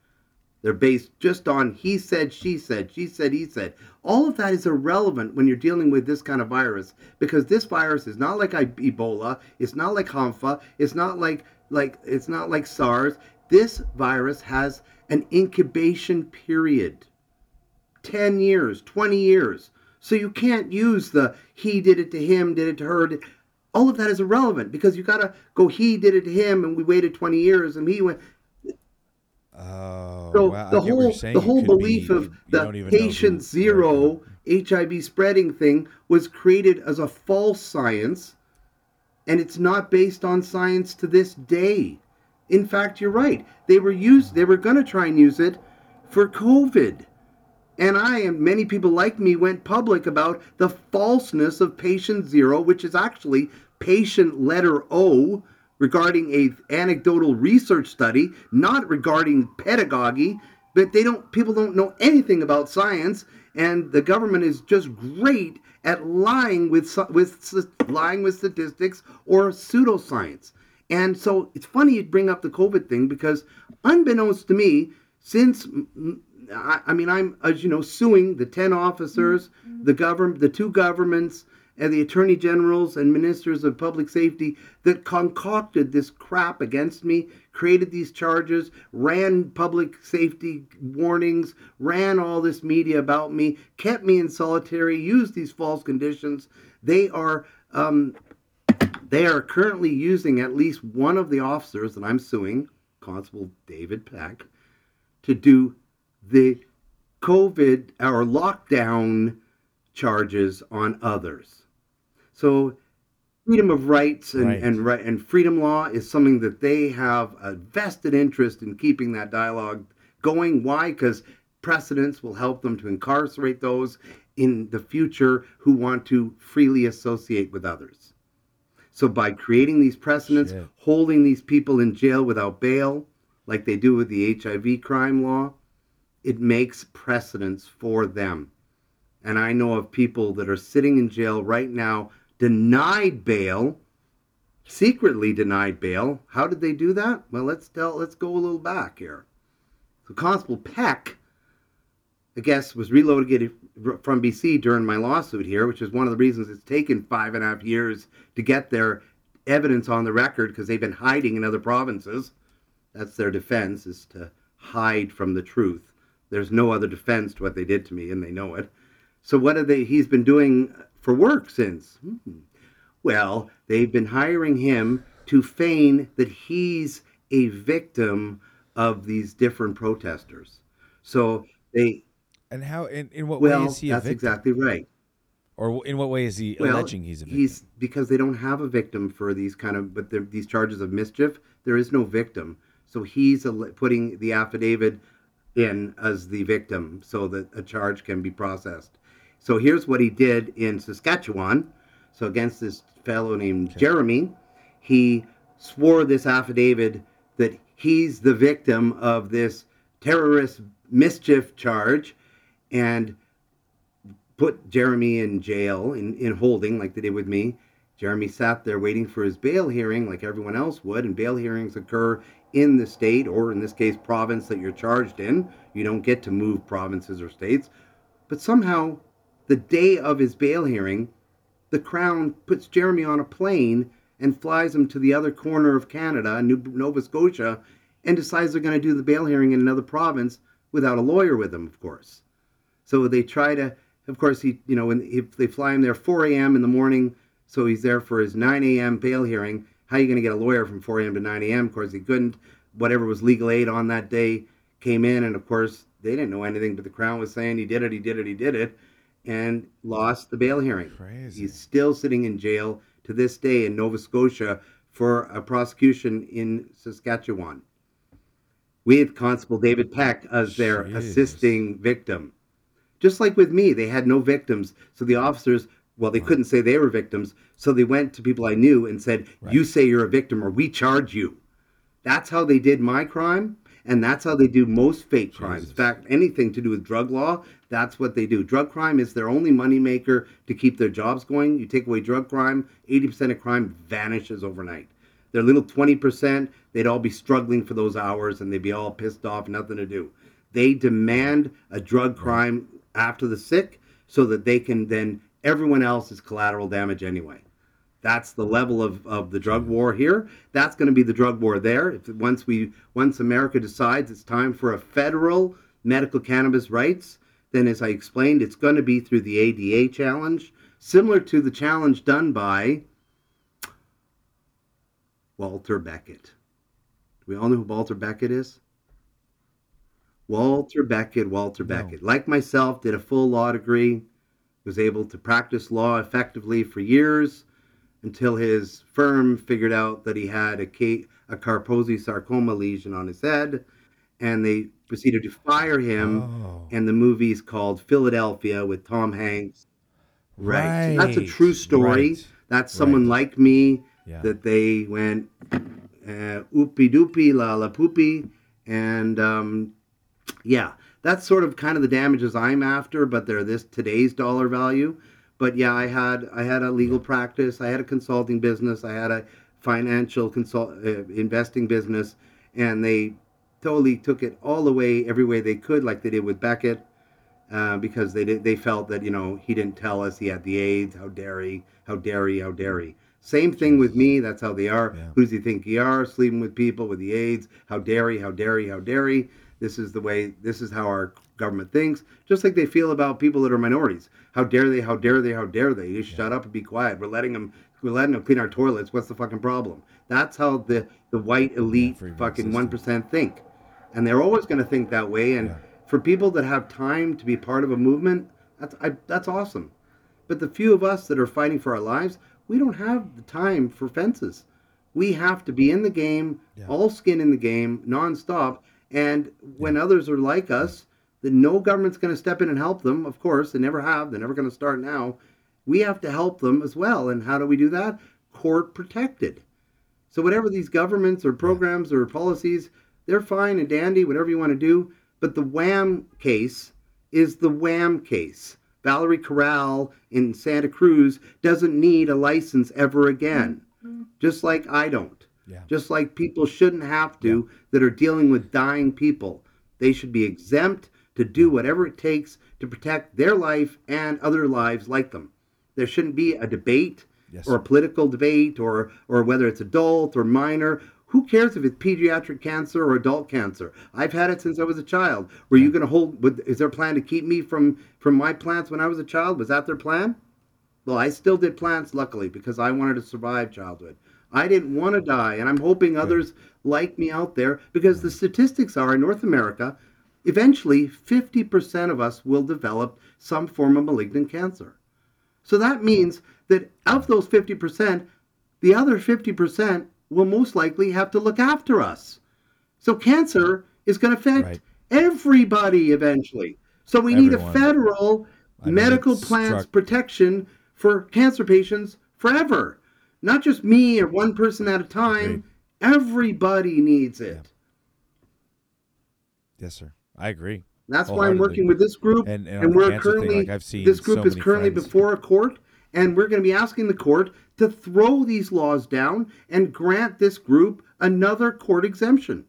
they're based just on he said, she said, she said, he said. All of that is irrelevant when you're dealing with this kind of virus because this virus is not like Ebola, it's not like hanta, it's not like like it's not like SARS. This virus has an incubation period. 10 years, 20 years. So you can't use the he did it to him, did it to her. All of that is irrelevant because you got to go he did it to him and we waited 20 years and he went Oh, so wow. The get what whole the whole belief be- of the don't even know patient zero HIV spreading thing was created as a false science and it's not based on science to this day. In fact, you're right. They were used they were going to try and use it for COVID. And I and many people like me went public about the falseness of patient zero, which is actually patient letter O regarding a anecdotal research study, not regarding pedagogy. But they don't people don't know anything about science, and the government is just great at lying with with lying with statistics or pseudoscience. And so it's funny you bring up the COVID thing because, unbeknownst to me, since I, I mean I'm as you know suing the ten officers, mm-hmm. the government, the two governments, and the attorney generals and ministers of public safety that concocted this crap against me, created these charges, ran public safety warnings, ran all this media about me, kept me in solitary, used these false conditions. They are um, they are currently using at least one of the officers that I'm suing, Constable David Peck, to do the COVID or lockdown charges on others. So freedom of rights and, Right. and and freedom law is something that they have a vested interest in keeping that dialogue going. Why? Because precedents will help them to incarcerate those in the future who want to freely associate with others. So by creating these precedents, Shit. holding these people in jail without bail, like they do with the HIV crime law, it makes precedents for them. And I know of people that are sitting in jail right now, denied bail, secretly denied bail. How did they do that? Well, let's tell. Let's go a little back here. So Constable Peck, I guess, was relocated from BC during my lawsuit here, which is one of the reasons it's taken five and a half years to get their evidence on the record because they've been hiding in other provinces. That's their defense, is to hide from the truth. There's no other defense to what they did to me, and they know it. So what are they? He's been doing for work since. Hmm. Well, they've been hiring him to feign that he's a victim of these different protesters. So they, And how? In, in what way is he a that's exactly right. Or in what way is he Well, alleging he's a victim? He's because they don't have a victim for these kind of, but these charges of mischief. There is no victim, so he's alle- putting the affidavit in as the victim, so that a charge can be processed. So here's what he did in Saskatchewan. So against this fellow named Jeremy, he swore this affidavit that he's the victim of this terrorist mischief charge, and put Jeremy in jail in, in holding like they did with me. Jeremy sat there waiting for his bail hearing like everyone else would, and bail hearings occur in the state or in this case province that you're charged in. You don't get to move provinces or states. But somehow the day of his bail hearing, the crown puts Jeremy on a plane and flies him to the other corner of Canada, Nova Scotia, and decides they're going to do the bail hearing in another province without a lawyer with them, of course. So they try to, of course, he, you know, when if they fly him there 4 a.m. in the morning, so he's there for his 9 a.m. bail hearing. How are you going to get a lawyer from 4 a.m. to 9 a.m.? Of course, he couldn't. Whatever was legal aid on that day came in, and of course, they didn't know anything, but the Crown was saying he did it, he did it, he did it. And lost the bail hearing. Crazy. He's still sitting in jail to this day in Nova Scotia for a prosecution in Saskatchewan. With Constable David Peck as their Jesus. assisting victim. Just like with me, they had no victims. So the officers, well, they couldn't say they were victims. So they went to people I knew and said, You say you're a victim or we charge you. That's how they did my crime. And that's how they do most fake crimes. In fact, anything to do with drug law, that's what they do. Drug crime is their only moneymaker to keep their jobs going. You take away drug crime, 80% of crime vanishes overnight. Their little 20%, they'd all be struggling for those hours and they'd be all pissed off, nothing to do. They demand a drug crime after the sick so that they can then, everyone else is collateral damage anyway. That's the level of, of the drug war here. That's going to be the drug war there. If once we once America decides it's time for a federal medical cannabis rights, then as I explained, it's going to be through the ADA challenge, similar to the challenge done by Walter Beckett. Do we all know who Walter Beckett is? Walter Beckett, Walter No. Beckett. Like myself, did a full law degree, was able to practice law effectively for years until his firm figured out that he had a, K, a Kaposi sarcoma lesion on his head, and they proceeded to fire him. Oh. And the movie's called Philadelphia with Tom Hanks. Right. So that's a true story. right, That's someone right. like me Yeah. that they went uh, oopie doopie la la poopy, and um, yeah, that's sort of kind of the damages I'm after, but they're this today's dollar value. But yeah, I had I had a legal practice, I had a consulting business, I had a financial consult uh, investing business, and they totally took it all the way every way they could, like they did with Beckett, uh, because they did, they felt that you know he didn't tell us he had the AIDS. How dare he? How dare he? How dare he? Same thing with me. That's how they are. Yeah. Who does he think he are? Sleeping with people with the AIDS. How dare he? How dare he? How dare he? This is the way. This is how our government thinks. Just like they feel about people that are minorities. How dare they? How dare they? How dare they? You shut up and be quiet. We're letting them. We're letting them clean our toilets. What's the fucking problem? That's how the the white elite will fucking one percent think, and they're always going to think that way. And Yeah. for people that have time to be part of a movement, that's I, that's awesome. But the few of us that are fighting for our lives, we don't have the time for fences. We have to be in the game, Yeah. all skin in the game, nonstop. And when others are like us, then no government's going to step in and help them. Of course, they never have. They're never going to start now. We have to help them as well. And how do we do that? Court protected. So whatever these governments or programs or policies, they're fine and dandy, whatever you want to do. But the WAMM case is the WAMM case. Valerie Corral in Santa Cruz doesn't need a license ever again. Mm-hmm. Just like I don't. Yeah. Just like people shouldn't have to that are dealing with dying people. They should be exempt to do whatever it takes to protect their life and other lives like them. There shouldn't be a debate Yes, or a political debate or or whether it's adult or minor. Who cares if it's pediatric cancer or adult cancer? I've had it since I was a child. Were you going to hold? Is their plan to keep me from from my plants when I was a child? Was that their plan? Well, I still did plants, luckily, because I wanted to survive childhood. I didn't want to die, and I'm hoping others like me out there because the statistics are in North America, eventually 50% of us will develop some form of malignant cancer. So that means that of those 50%, the other 50% will most likely have to look after us. So cancer is going to affect Right. everybody eventually. So we need a federal I medical it's plants struck- protection for cancer patients forever. Not just me or one person at a time. Everybody needs it. Yes, sir. I agree. That's why I'm working with this group, And- and, and we're cancer thing, currently like, I've seen this group so is currently friends- before a court, and we're going to be asking the court to throw these laws down and grant this group another court exemption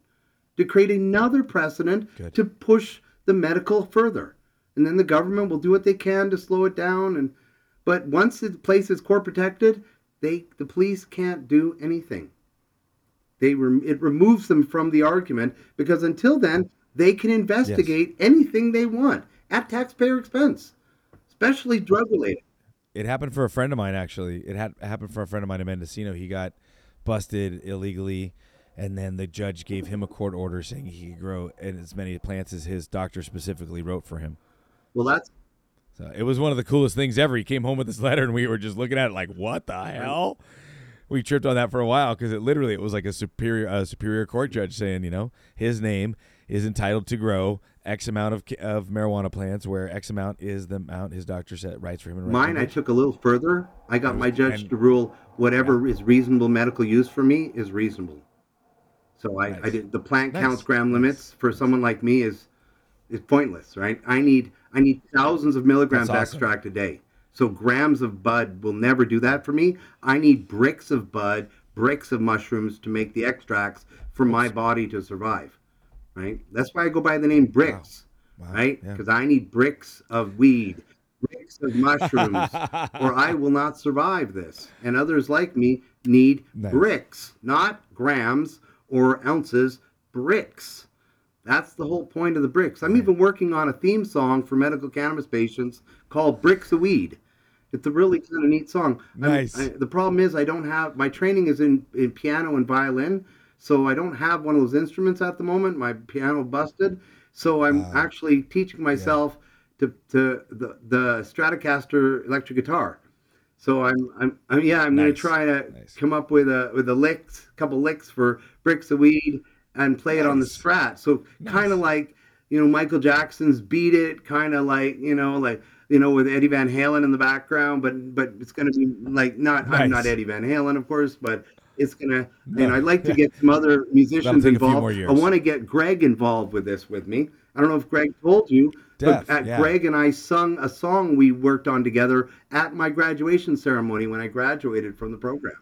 to create another precedent Good. to push the medical further, and then the government will do what they can to slow it down. And but once the place is court protected, they the police can't do anything they it removes them from the argument because until then they can investigate anything they want at taxpayer expense, especially drug related. It happened for a friend of mine actually. It had happened for a friend of mine in Mendocino. He got busted illegally, and then the judge gave him a court order saying he could grow as many plants as his doctor specifically wrote for him. Well, that's So it was one of the coolest things ever. He came home with this letter, and we were just looking at it like, "What the hell?" We tripped on that for a while because it literally it was like a superior a superior court judge saying, you know, his name is entitled to grow X amount of of marijuana plants, where X amount is the amount his doctor said writes for him. And Mine, I took a little further. I got my judge to rule whatever is reasonable medical use for me is reasonable. So I, I did the plant Nice. counts gram limits for someone like me is is pointless, right? I need I need thousands of milligrams awesome. extract a day. So grams of bud will never do that for me. I need bricks of bud, bricks of mushrooms to make the extracts for my body to survive. Right? That's why I go by the name bricks. Wow. Right? Yeah. Because I need bricks of weed, bricks of mushrooms, or I will not survive this. And others like me need Nice. bricks, not grams or ounces, bricks. That's the whole point of the bricks. I'm even working on a theme song for medical cannabis patients called Bricks of Weed. It's a really kind of neat song. Nice. I, the problem is I don't have my training is in, in piano and violin, so I don't have one of those instruments at the moment. My piano busted, so I'm Ah. actually teaching myself to, to the the Stratocaster electric guitar. So I'm I'm, I'm yeah I'm gonna try to Nice. come up with a with a licks, couple licks for bricks of weed and play it on the Strat. So kind of like you know Michael Jackson's "Beat It," kind of like you know like you know with Eddie Van Halen in the background, but but it's gonna be like not I'm not Eddie Van Halen of course, but it's gonna you No. know I'd like to get some other musicians take a few involved. I want to get Greg involved with this with me. I don't know if Greg told you, Def, but yeah. Greg and I sung a song we worked on together at my graduation ceremony when I graduated from the program.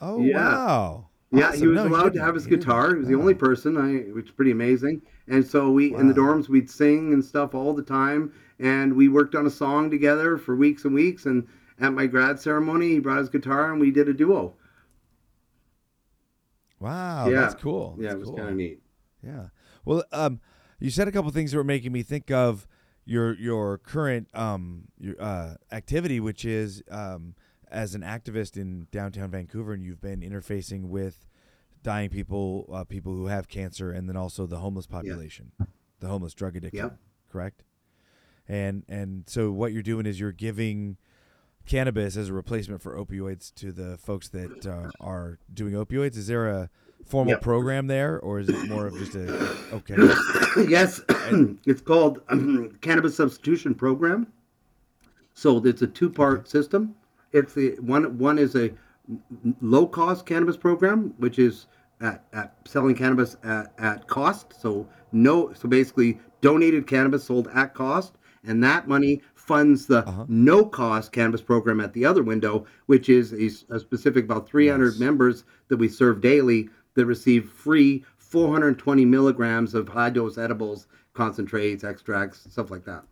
Oh Yeah. wow. Yeah, Awesome. he was No, allowed to have his guitar. He was the only person, I, which is pretty amazing. And so we in the dorms we'd sing and stuff all the time, and we worked on a song together for weeks and weeks. And at my grad ceremony, he brought his guitar and we did a duo. Wow, Yeah. that's cool. yeah, That's it was cool. kind of neat. Yeah. Well, um, you said a couple things that were making me think of your your current um your uh activity, which is um as an activist in downtown Vancouver, and you've been interfacing with dying people, uh, people who have cancer, and then also the homeless population, the homeless drug addiction. Yep. Correct. And and so what you're doing is you're giving cannabis as a replacement for opioids to the folks that uh, are doing opioids. Is there a formal Yep. program there, or is it more of just a okay? yes, it's called um, Cannabis Substitution Program. So it's a two-part system. It's the one. One is a low-cost cannabis program, which is at, at selling cannabis at, at cost. So no. So basically, donated cannabis sold at cost, and that money funds the Uh-huh. no-cost cannabis program at the other window, which is a specific about 300 Nice. members that we serve daily that receive free 420 milligrams of high dose edibles, concentrates, extracts, stuff like that.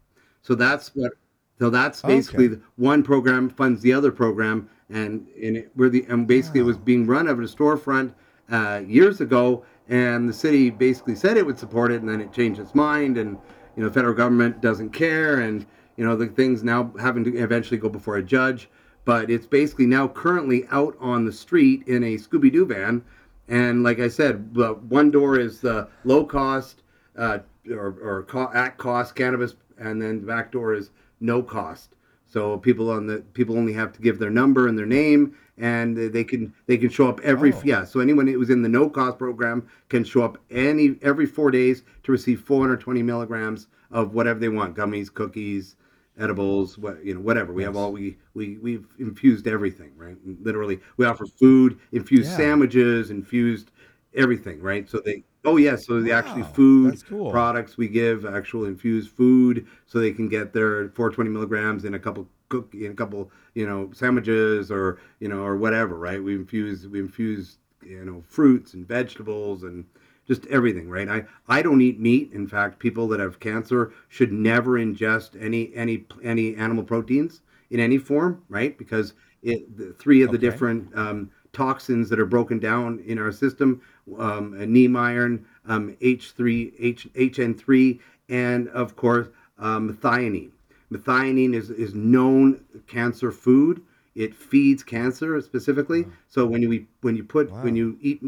So that's what. So that's basically Okay. the one program funds the other program, and and it, we're the and basically it was being run out of a storefront uh, years ago, and the city basically said it would support it, and then it changed its mind, and you know federal government doesn't care, and you know the things now having to eventually go before a judge, but it's basically now currently out on the street in a Scooby Doo van, and like I said, the one door is the low cost uh, or, or co- at cost cannabis, and then the back door is no cost. So people on the people only have to give their number and their name, and they can they can show up every Oh. yeah. So anyone who was in the no cost program can show up any every four days to receive 420 milligrams of whatever they want: gummies, cookies, edibles, what you know, whatever. We have all we we we've infused everything, right? Literally, we offer food, infused Yeah. sandwiches, infused everything, right? So they oh yeah, so the actually food cool. products we give actual infused food so they can get their 420 milligrams in a couple cook in a couple you know sandwiches or you know or whatever right we infuse we infuse you know fruits and vegetables and just everything right? I i don't eat meat. In fact people that have cancer should never ingest any any any animal proteins in any form right? Because it the three of the Okay. different um, toxins that are broken down in our system um, heme iron um, h3 H, hn3 and of course um, methionine. Methionine is, is known cancer food. It feeds cancer specifically. So when you when you put Wow. when you eat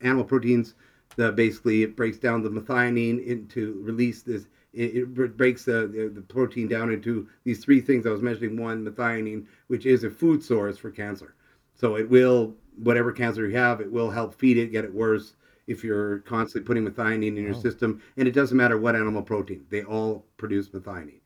animal proteins the basically it breaks down the methionine into release this it, it breaks the, the, the protein down into these three things I was mentioning. One, methionine, which is a food source for cancer. So it will whatever cancer you have, it will help feed it, get it worse if you're constantly putting methionine in your oh. system. And it doesn't matter what animal protein; they all produce methionine.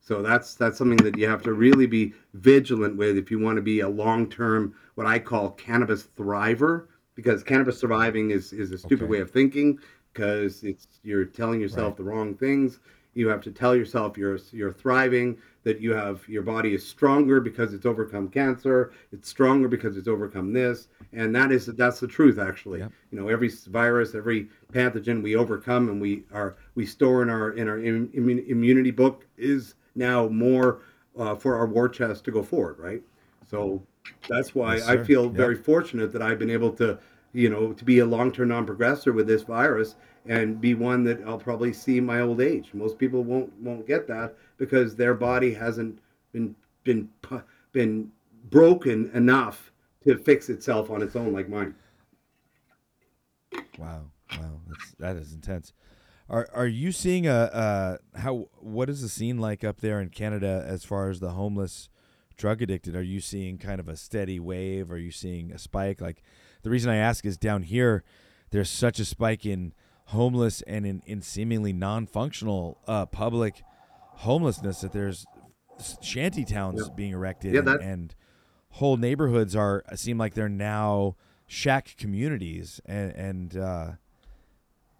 So that's that's something that you have to really be vigilant with if you want to be a long-term, what I call cannabis thriver, because cannabis surviving is is a stupid okay. way of thinking because it's you're telling yourself right. the wrong things. You have to tell yourself you're you're thriving, that you have your body is stronger because it's overcome cancer, it's stronger because it's overcome this, and that is that's the truth actually. Yep. You know, every virus, every pathogen we overcome and we are we store in our in our immunity book is now more uh, for our war chest to go forward, right? So that's why yes, I feel yep. very fortunate that I've been able to, you know, to be a long-term non-progressor with this virus and be one that I'll probably see my old age. Most people won't won't get that because their body hasn't been been been broken enough to fix itself on its own like mine. Wow, wow, that's that is intense. Are are you seeing a uh, how what is the scene like up there in Canada as far as the homeless drug addicted? Are you seeing kind of a steady wave? Are you seeing a spike? Like the reason I ask is down here, there's such a spike in homeless and in, in seemingly non-functional uh, public homelessness that there's shanty towns yeah. being erected yeah, and, and, whole neighborhoods are seem like they're now shack communities and and uh,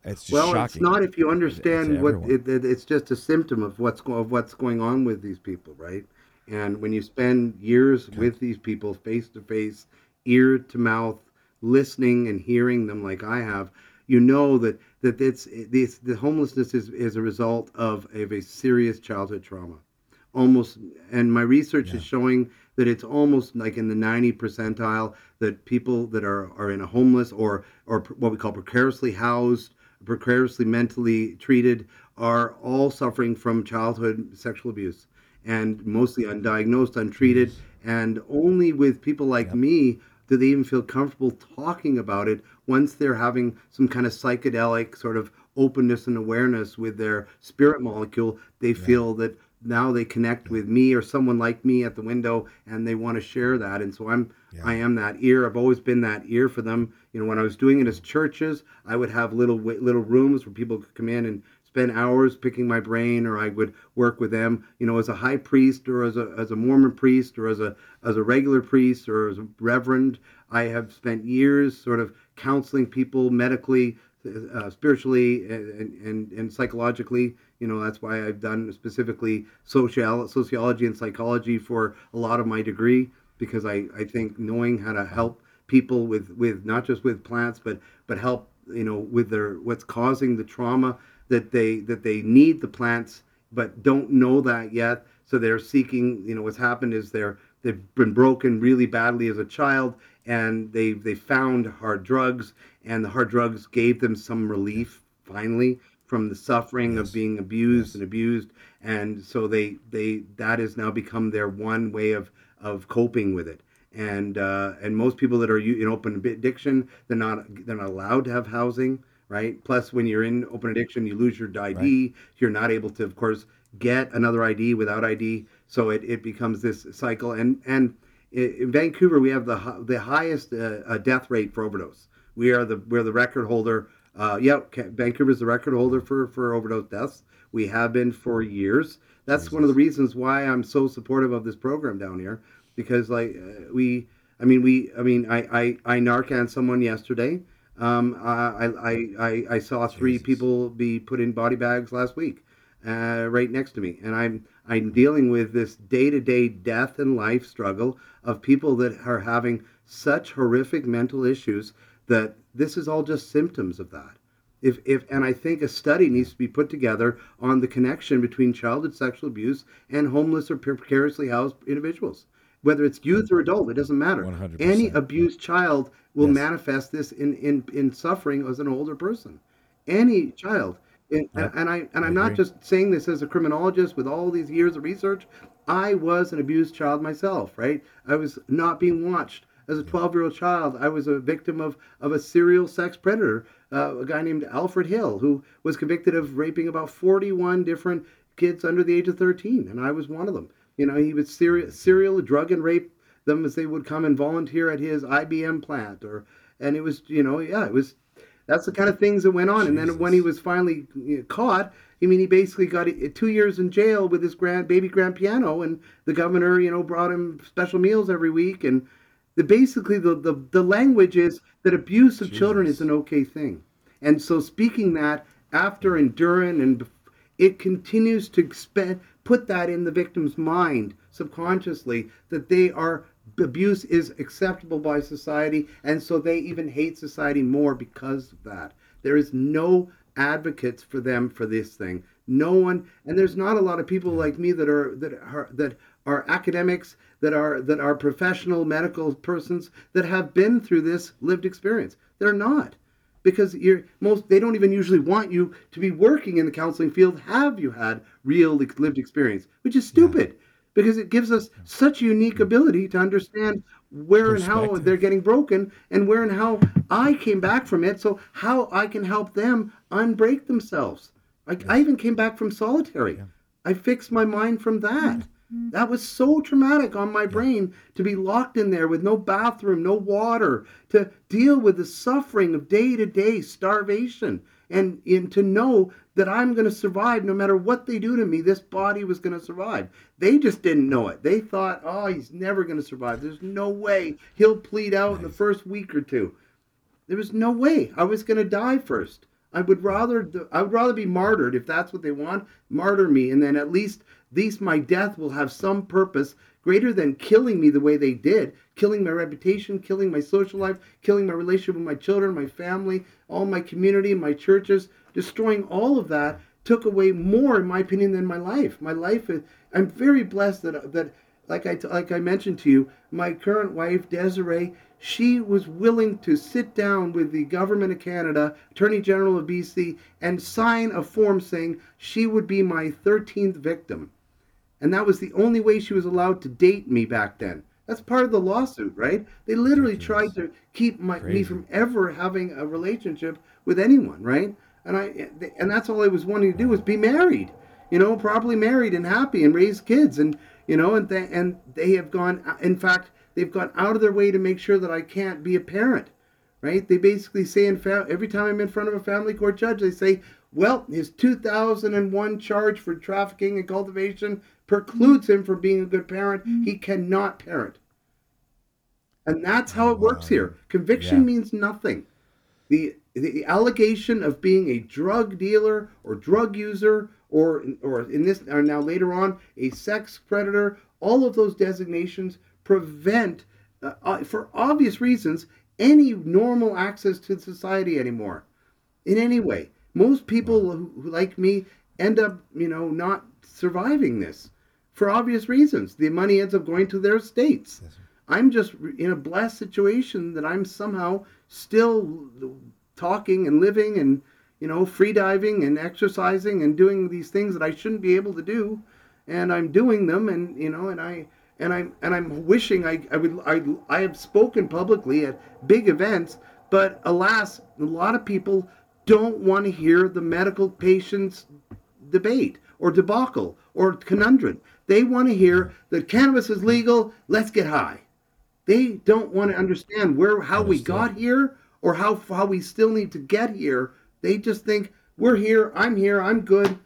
it's well, shocking. it's not if you understand what it, it, it's just a symptom of what's of what's going on with these people, right? And when you spend years okay. with these people face to face, ear to mouth, listening and hearing them like I have, you know that that it's this the homelessness is, is a result of, of a serious childhood trauma almost and my research yeah. is showing that it's almost like in the 90 percentile that people that are, are in a homeless or or what we call precariously housed precariously mentally treated are all suffering from childhood sexual abuse and mostly undiagnosed untreated and only with people like yep. me do they even feel comfortable talking about it once they're having some kind of psychedelic sort of openness and awareness with their spirit molecule they yeah. feel that now they connect with me or someone like me at the window and they want to share that and so i'm yeah. i am that ear i've always been that ear for them you know when i was doing it as churches i would have little little rooms where people could come in and spend hours picking my brain or I would work with them, you know, as a high priest or as a, as a Mormon priest or as a, as a regular priest or as a reverend. I have spent years sort of counseling people medically, uh, spiritually, and, and, and psychologically. You know, that's why I've done specifically social, sociology and psychology for a lot of my degree because I, I think knowing how to help people with, with not just with plants, but, but help, you know, with their, what's causing the trauma that they that they need the plants but don't know that yet so they're seeking you know what's happened is they're they've been broken really badly as a child and they they found hard drugs and the hard drugs gave them some relief finally from the suffering yes. of being abused yes. and abused and so they they that has now become their one way of of coping with it and uh, and most people that are in open addiction they're not they're not allowed to have housing right? Plus, when you're in open addiction, you lose your ID. Right. You're not able to, of course, get another ID without ID. So it, it becomes this cycle. And and in Vancouver, we have the the highest uh, uh, death rate for overdose. We are the we're the record holder. Uh, yeah, Vancouver is the record holder for for overdose deaths. We have been for years. That's Jesus. one of the reasons why I'm so supportive of this program down here because like uh, we. I mean, we. I mean, I I, I Narcan someone yesterday um, I, I, I, I saw three Jesus. people be put in body bags last week, uh, right next to me, and I'm I'm dealing with this day-to-day death and life struggle of people that are having such horrific mental issues that this is all just symptoms of that. If, if and I think a study needs to be put together on the connection between childhood sexual abuse and homeless or precariously housed individuals whether it's youth or adult, it doesn't matter. 100%. Any abused child will yes. manifest this in, in, in suffering as an older person. Any child. And, yep. and I and I'm not just saying this as a criminologist with all these years of research. I was an abused child myself, right? I was not being watched as a 12 year old child. I was a victim of, of a serial sex predator uh, a guy named Alfred Hill who was convicted of raping about 41 different kids under the age of 13, and I was one of them. You know, he was serial, serial drug and rape them as they would come and volunteer at his IBM plant, or and it was, you know, yeah, it was. That's the kind of things that went on. Jesus. And then when he was finally caught, I mean, he basically got two years in jail with his grand baby grand piano, and the governor, you know, brought him special meals every week. And the basically the the, the language is that abuse of Jesus. children is an okay thing. And so speaking that after and during and it continues to expand, put that in the victim's mind subconsciously that they are abuse is acceptable by society and so they even hate society more because of that. There is no advocates for them for this thing. No one and there's not a lot of people like me that are that are that are academics that are that are professional medical persons that have been through this lived experience. They're not because you're most they don't even usually want you to be working in the counseling field. Have you had real lived experience? Which is stupid. yeah. Because it gives us such unique ability to understand where and how they're getting broken and where and how I came back from it so how I can help them unbreak themselves. Like yes. I even came back from solitary. Yeah. I fixed my mind from that. Mm-hmm. Mm-hmm. That was so traumatic on my brain to be locked in there with no bathroom, no water, to deal with the suffering of day to day starvation, and, and to know that I'm going to survive no matter what they do to me. This body was going to survive. They just didn't know it. They thought, oh, he's never going to survive. There's no way he'll plead out in the first week or two. There was no way. I was going to die first. I would rather I would rather be martyred if that's what they want. Martyr me, and then at least these my death will have some purpose greater than killing me the way they did, killing my reputation, killing my social life, killing my relationship with my children, my family, all my community, my churches, destroying all of that took away more, in my opinion, than my life. My life is. I'm very blessed that that like I like I mentioned to you, my current wife Desiree she was willing to sit down with the government of Canada, Attorney General of BC, and sign a form saying she would be my 13th victim. And that was the only way she was allowed to date me back then. That's part of the lawsuit, right? They literally tried to keep my, me from ever having a relationship with anyone, right? And I and that's all I was wanting to do was be married, you know, properly married and happy and raise kids and you know, and they, and they have gone. In fact, They've gone out of their way to make sure that I can't be a parent, right? They basically say in fa- every time I'm in front of a family court judge, they say, well, his 2001 charge for trafficking and cultivation precludes him from being a good parent. Mm-hmm. He cannot parent. And that's how it works here. Conviction yeah. means nothing. The the allegation of being a drug dealer or drug user or or in this or now later on a sex predator, all of those designations prevent, uh, uh, for obvious reasons, any normal access to society anymore in any way. Most people who, who, like me end up, you know, not surviving this for obvious reasons. The money ends up going to their states. Yes, I'm just in a blessed situation that I'm somehow still talking and living and, you know, free diving and exercising and doing these things that I shouldn't be able to do. And I'm doing them and, you know, and I, and I'm and I'm wishing I, I would I, I have spoken publicly at big events, but alas, a lot of people don't want to hear the medical patients debate or debacle or conundrum. They want to hear that cannabis is legal, let's get high. They don't want to understand where how we got here or how how we still need to get here. They just think we're here, I'm here, I'm good,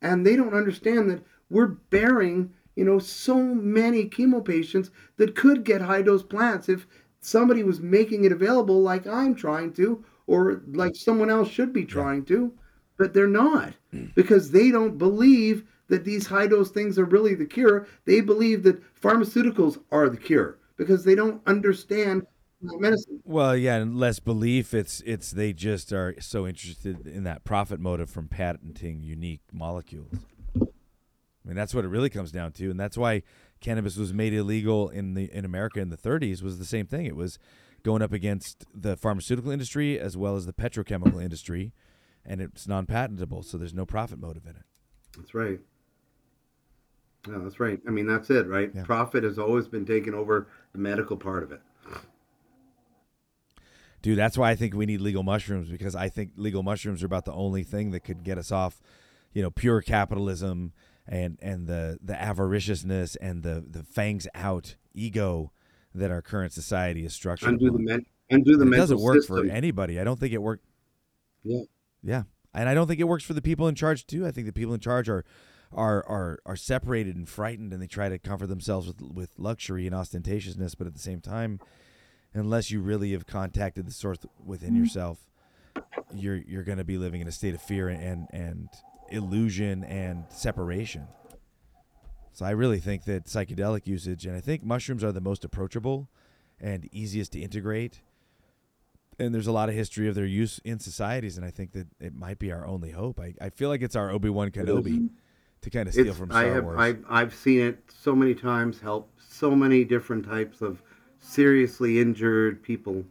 and they don't understand that we're bearing you know, so many chemo patients that could get high dose plants if somebody was making it available like I'm trying to, or like someone else should be trying to, but they're not mm. because they don't believe that these high dose things are really the cure. They believe that pharmaceuticals are the cure because they don't understand medicine. Well, yeah, and less belief. It's it's they just are so interested in that profit motive from patenting unique molecules. I mean, that's what it really comes down to, and that's why cannabis was made illegal in the in America in the 30s. Was the same thing. It was going up against the pharmaceutical industry as well as the petrochemical industry, and it's non-patentable, so there's no profit motive in it. That's right. Yeah, that's right. I mean, that's it, right? Yeah. Profit has always been taken over the medical part of it. Dude, that's why I think we need legal mushrooms because I think legal mushrooms are about the only thing that could get us off, you know, pure capitalism and and the the avariciousness and the the fangs out ego that our current society is structured. Undo the men, undo the it doesn't work system. for anybody. I don't think it worked. Yeah. Yeah, and I don't think it works for the people in charge too. I think the people in charge are are are are separated and frightened, and they try to comfort themselves with with luxury and ostentatiousness. But at the same time, unless you really have contacted the source within mm-hmm. yourself, you're you're going to be living in a state of fear and and illusion and separation. So I really think that psychedelic usage, and I think mushrooms are the most approachable and easiest to integrate. And there's a lot of history of their use in societies, and I think that it might be our only hope. I, I feel like it's our Obi Wan Kenobi mm-hmm. To kind of steal It's, from Star I have Wars. I've, I've seen it so many times help so many different types of seriously injured people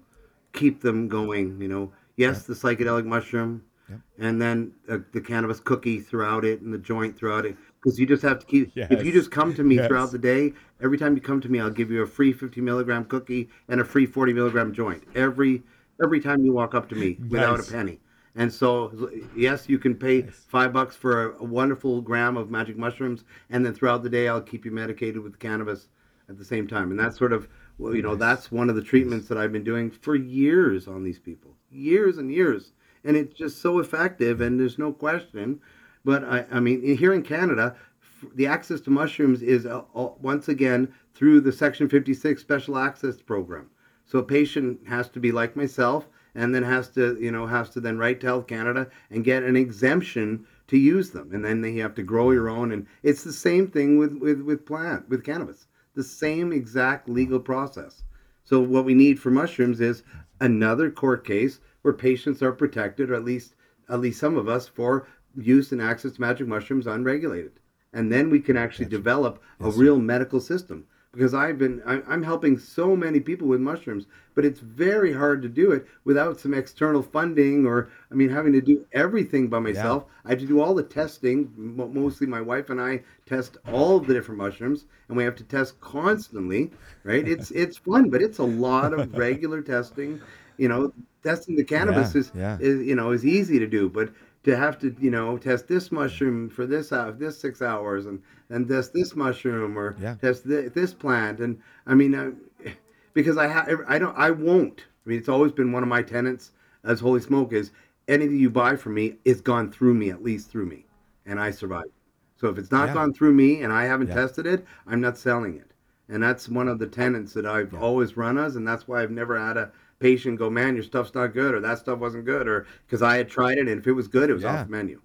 keep them going you know yes the psychedelic mushroom Yep. and then uh, the cannabis cookie throughout it and the joint throughout it because you just have to keep if you just come to me Yes. throughout the day every time you come to me i'll give you a free 50 milligram cookie and a free 40 milligram joint every every time you walk up to me without Nice. a penny and so yes you can pay five bucks for a, wonderful gram of magic mushrooms and then throughout the day i'll keep you medicated with cannabis at the same time. And that's sort of well, you know that's one of the treatments that i've been doing for years on these people. Years and years. And it's just so effective and there's no question. But i, I mean here in canada f- the access to mushrooms is uh, uh, once again through the section 56 special access program. So a patient has to be like myself and then has to, you know, has to then write to Health Canada and get an exemption to use them. And then they have to grow your own. And it's the same thing with, with, with plant, with cannabis, the same exact legal process. So what we need for mushrooms is another court case where patients are protected, or at least, at least some of us, for use and access to magic mushrooms unregulated. And then we can actually develop a real medical system because I've been I- I'm helping so many people with mushrooms, but it's very hard to do it without some external funding or I mean having to do everything by myself. I have to do all the testing. Mostly my wife and I test all the different mushrooms, and we have to test constantly. Right? It's it's fun, but it's a lot of regular testing. You know, testing the cannabis Yeah, is, yeah. is you know is easy to do, but to have to you know test this mushroom for this hour, this six hours, and and test this mushroom or Yeah. test th- this plant, and I mean, uh, because I have I don't I won't. I mean, it's always been one of my tenets as Holy Smoke is anything you buy from me, it's gone through me at least through me, and I survived. So if it's not Yeah. gone through me and I haven't Yeah. tested it, I'm not selling it. And that's one of the tenets that I've always run as, and that's why I've never had a patient go, "Man, your stuff's not good," or "That stuff wasn't good," or because I had tried it and if it was good, it was Yeah. off the menu.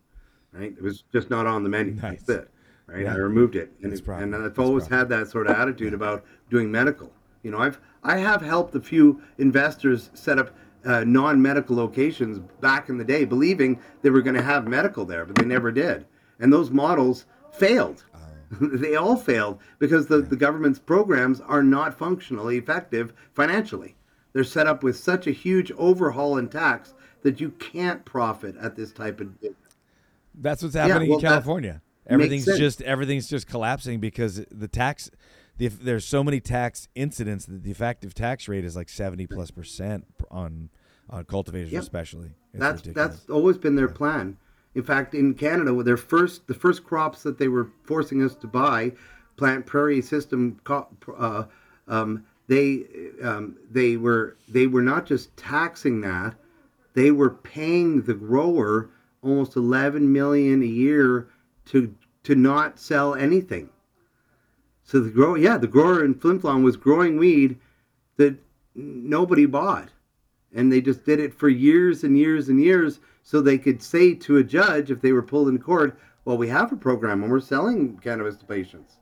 Right? It was just not on the menu. Nice. That's it. Right? Yeah. I removed it, and it, and I've always had that sort of attitude about doing medical. You know, I've I have helped a few investors set up uh, non-medical locations back in the day, believing they were going to have medical there, but they never did. And those models failed. Oh. they all failed because the, the government's programs are not functionally effective financially. They're set up with such a huge overhaul in tax that you can't profit at this type of. That's what's happening well, in California. Everything's just everything's just collapsing because the tax, the, there's so many tax incidents that the effective tax rate is like seventy plus percent on on cultivators, Yep. especially. It's that's ridiculous. that's always been their plan. In fact, in Canada, with their first the first crops that they were forcing us to buy, plant prairie system, uh, um, they um, they were they were not just taxing that, they were paying the grower almost 11 million a year to to not sell anything. So the grower, yeah, the grower in Flin Flon was growing weed that nobody bought and they just did it for years and years and years so they could say to a judge if they were pulled in court well we have a program and we're selling cannabis to patients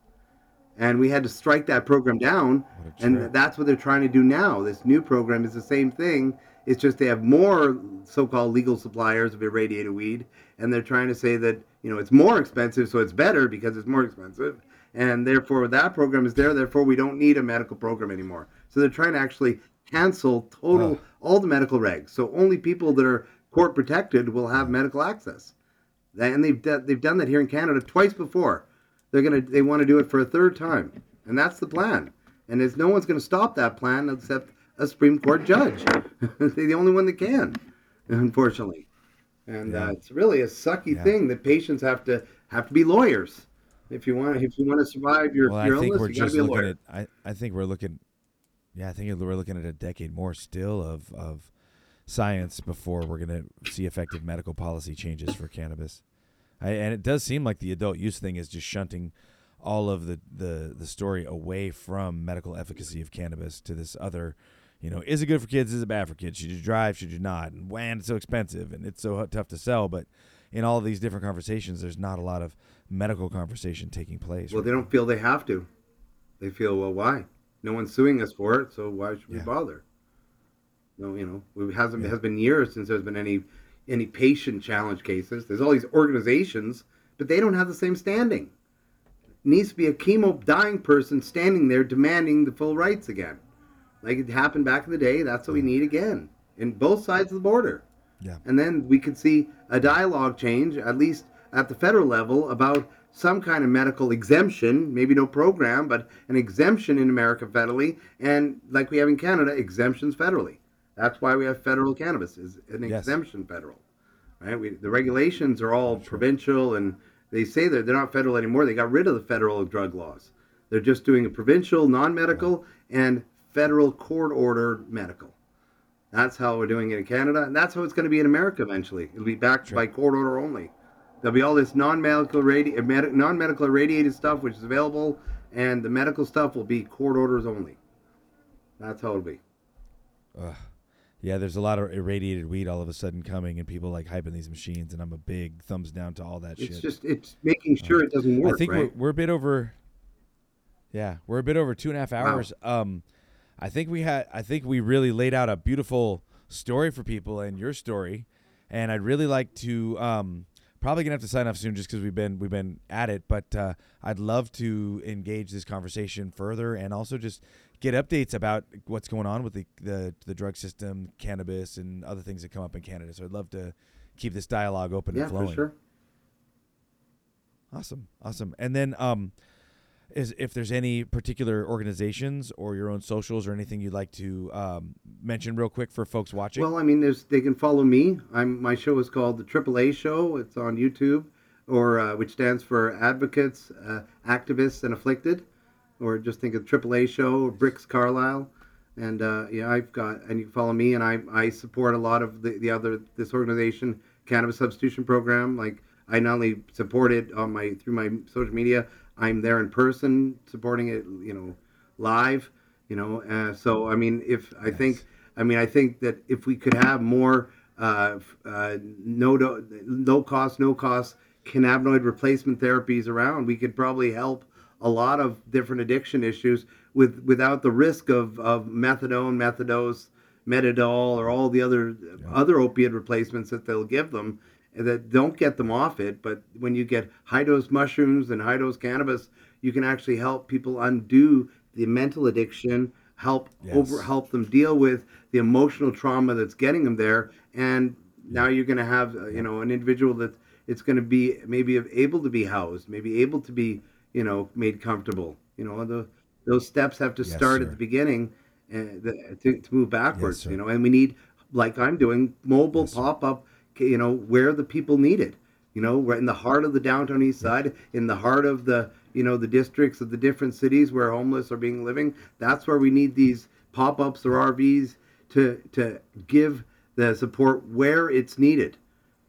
and we had to strike that program down. And that's what they're trying to do now. This new program is the same thing. It's just they have more so-called legal suppliers of irradiated weed. And they're trying to say that you know it's more expensive so it's better because it's more expensive. And therefore that program is there. Therefore we don't need a medical program anymore. So they're trying to actually cancel total all the medical regs. So only people that are court protected will have medical access. And they've d- they've done that here in Canada twice before they're gonna they want to do it for a third time and that's the plan and there's no one's gonna stop that plan except a Supreme Court judge They're the only one that can, unfortunately. And Yeah. uh, it's really a sucky Yeah. thing that patients have to have to be lawyers. If you want, if you want to survive your, Well, I think illness, we're to just be a looking lawyer. at. I, I think we're looking. Yeah, I think we're looking at a decade more still of of science before we're going to see effective medical policy changes for cannabis. I, and it does seem like the adult use thing is just shunting all of the, the the story away from medical efficacy of cannabis to this other. You know, is it good for kids? Is it bad for kids? Should you drive? Should you not? And when it's so expensive and it's so tough to sell. But in all these different conversations, there's not a lot of medical conversation taking place. Well, right they don't feel they have to. They feel, well, why? No one's suing us for it, so why should we Yeah. bother? No, you know, it hasn't Yeah. it has been years since there's been any any patient challenge cases. There's all these organizations, but they don't have the same standing. needs to be a chemo dying person standing there demanding the full rights again, like it happened back in the day. That's what we need again in both sides of the border. Yeah. And then we could see a dialogue change, at least at the federal level, about some kind of medical exemption, maybe no program, but an exemption in America federally, and like we have in Canada, exemptions federally. That's why we have federal cannabis, is an Yes. exemption federal. Right? We, the regulations are all provincial, and they say that they're not federal anymore. They got rid of the federal drug laws. They're just doing a provincial, non-medical, and federal court ordered medical. That's how we're doing it in Canada, and that's how it's going to be in America eventually. It'll be backed Sure. by court order only. There'll be all this non-medical radi- med- non-medical irradiated stuff which is available, and the medical stuff will be court orders only. That's how it'll be. Ugh. Yeah, there's a lot of irradiated weed all of a sudden coming, and people like hyping these machines, and I'm a big thumbs down to all that It's shit. It's just it's making sure it doesn't work. I think right? we're, we're a bit over. Yeah, we're a bit over two and a half Wow. hours. Um, I think we had. I think we really laid out a beautiful story for people and your story, and I'd really like to. Um, probably gonna have to sign off soon just because we've been we've been at it, but uh, I'd love to engage this conversation further and also just get updates about what's going on with the the, the drug system, cannabis, and other things that come up in Canada. So I'd love to keep this dialogue open yeah, and flowing. for sure. Awesome, awesome. And then, um, is if there's any particular organizations or your own socials or anything you'd like to um, mention real quick for folks watching. Well, I mean, there's they can follow me. I'm my show is called the AAA Show. It's on YouTube, or uh, which stands for Advocates, uh, Activists, and Afflicted, or just think of AAA Show. or Bricks Carlisle, and uh, yeah, I've got and you can follow me, and I I support a lot of the the other this organization cannabis substitution program. Like I not only support it on my through my social media, I'm there in person supporting it. You know, live. You know, uh, so I mean, if I Yes. think I mean, I think that if we could have more uh, uh, no do- low cost, no cost cannabinoid replacement therapies around, we could probably help a lot of different addiction issues with without the risk of, of methadone, methadose, metadol, or all the other other opiate replacements that they'll give them that don't get them off it. But when you get high dose mushrooms and high dose cannabis, you can actually help people undo the mental addiction, help Yes. over help them deal with the emotional trauma that's getting them there and now you're going to have uh, you know an individual that it's going to be maybe able to be housed maybe able to be you know made comfortable. You know the, those steps have to Yes, start sir. at the beginning and the, to, to move backwards sir. you know and we need like i'm doing mobile Yes, pop-up you know where the people need it. You know right in the heart of the downtown east side in the heart of the you know the districts of the different cities where homeless are being living that's where we need these pop-ups or rvs to to give the support where it's needed.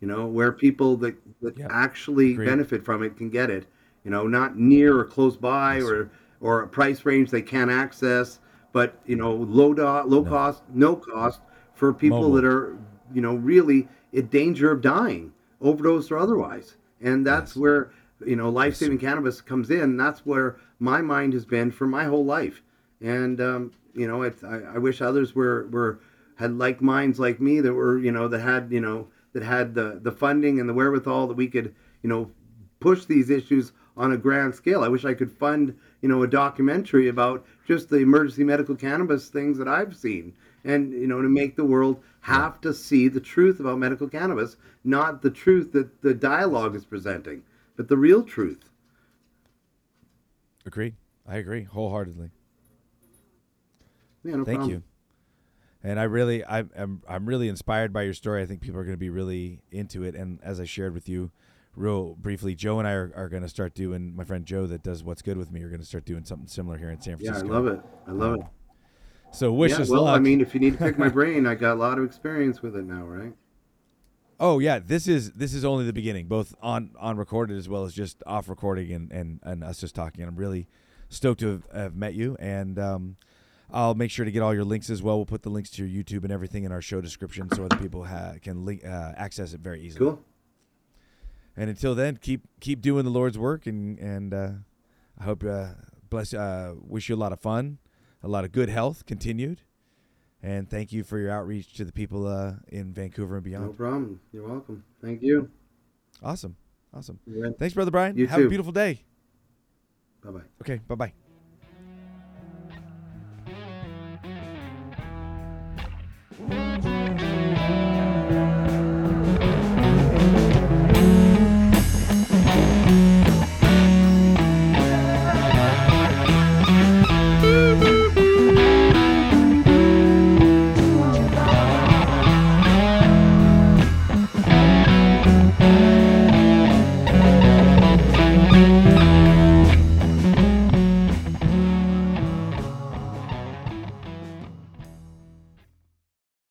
You know where people that, that actually Agreed. benefit from it can get it you know not near or close by Yes, or or a price range they can't access but you know low do, low No. cost no cost for people Mobile. that are you know really in danger of dying overdose or otherwise and that's Yes. where you know life-saving cannabis comes in that's where my mind has been for my whole life and um, you know it's I, I wish others were were had like minds like me that were you know that had you know that had the the funding and the wherewithal that we could you know push these issues on a grand scale i wish i could fund you know a documentary about just the emergency medical cannabis things that i've seen and you know to make the world have to see the truth about medical cannabis not the truth that the dialogue is presenting but the real truth Agreed. I agree wholeheartedly. yeah no Thank problem. you. And I really, I, I'm, I'm really inspired by your story. I think people are going to be really into it. And as I shared with you, real briefly, Joe and I are, are going to start doing. My friend Joe, that does what's good with me, are going to start doing something similar here in San Francisco. Yeah, I love it. I love it. Um, So wish yeah, us well, luck. I mean, if you need to pick my brain, I got a lot of experience with it now, right? Oh yeah, this is this is only the beginning, both on on recorded as well as just off recording and and, and us just talking. And I'm really stoked to have, have met you, and um, I'll make sure to get all your links as well. We'll put the links to your YouTube and everything in our show description so other people ha- can link, uh, access it very easily. Cool and until then, keep keep doing the Lord's work, and and uh, I hope uh, bless. Uh, wish you a lot of fun, a lot of good health continued, and thank you for your outreach to the people uh, in Vancouver and beyond. No problem. You're welcome. Thank you. Awesome, awesome. Yeah. Thanks, brother Brian. You Have too. a beautiful day. Bye bye. Okay. Bye bye.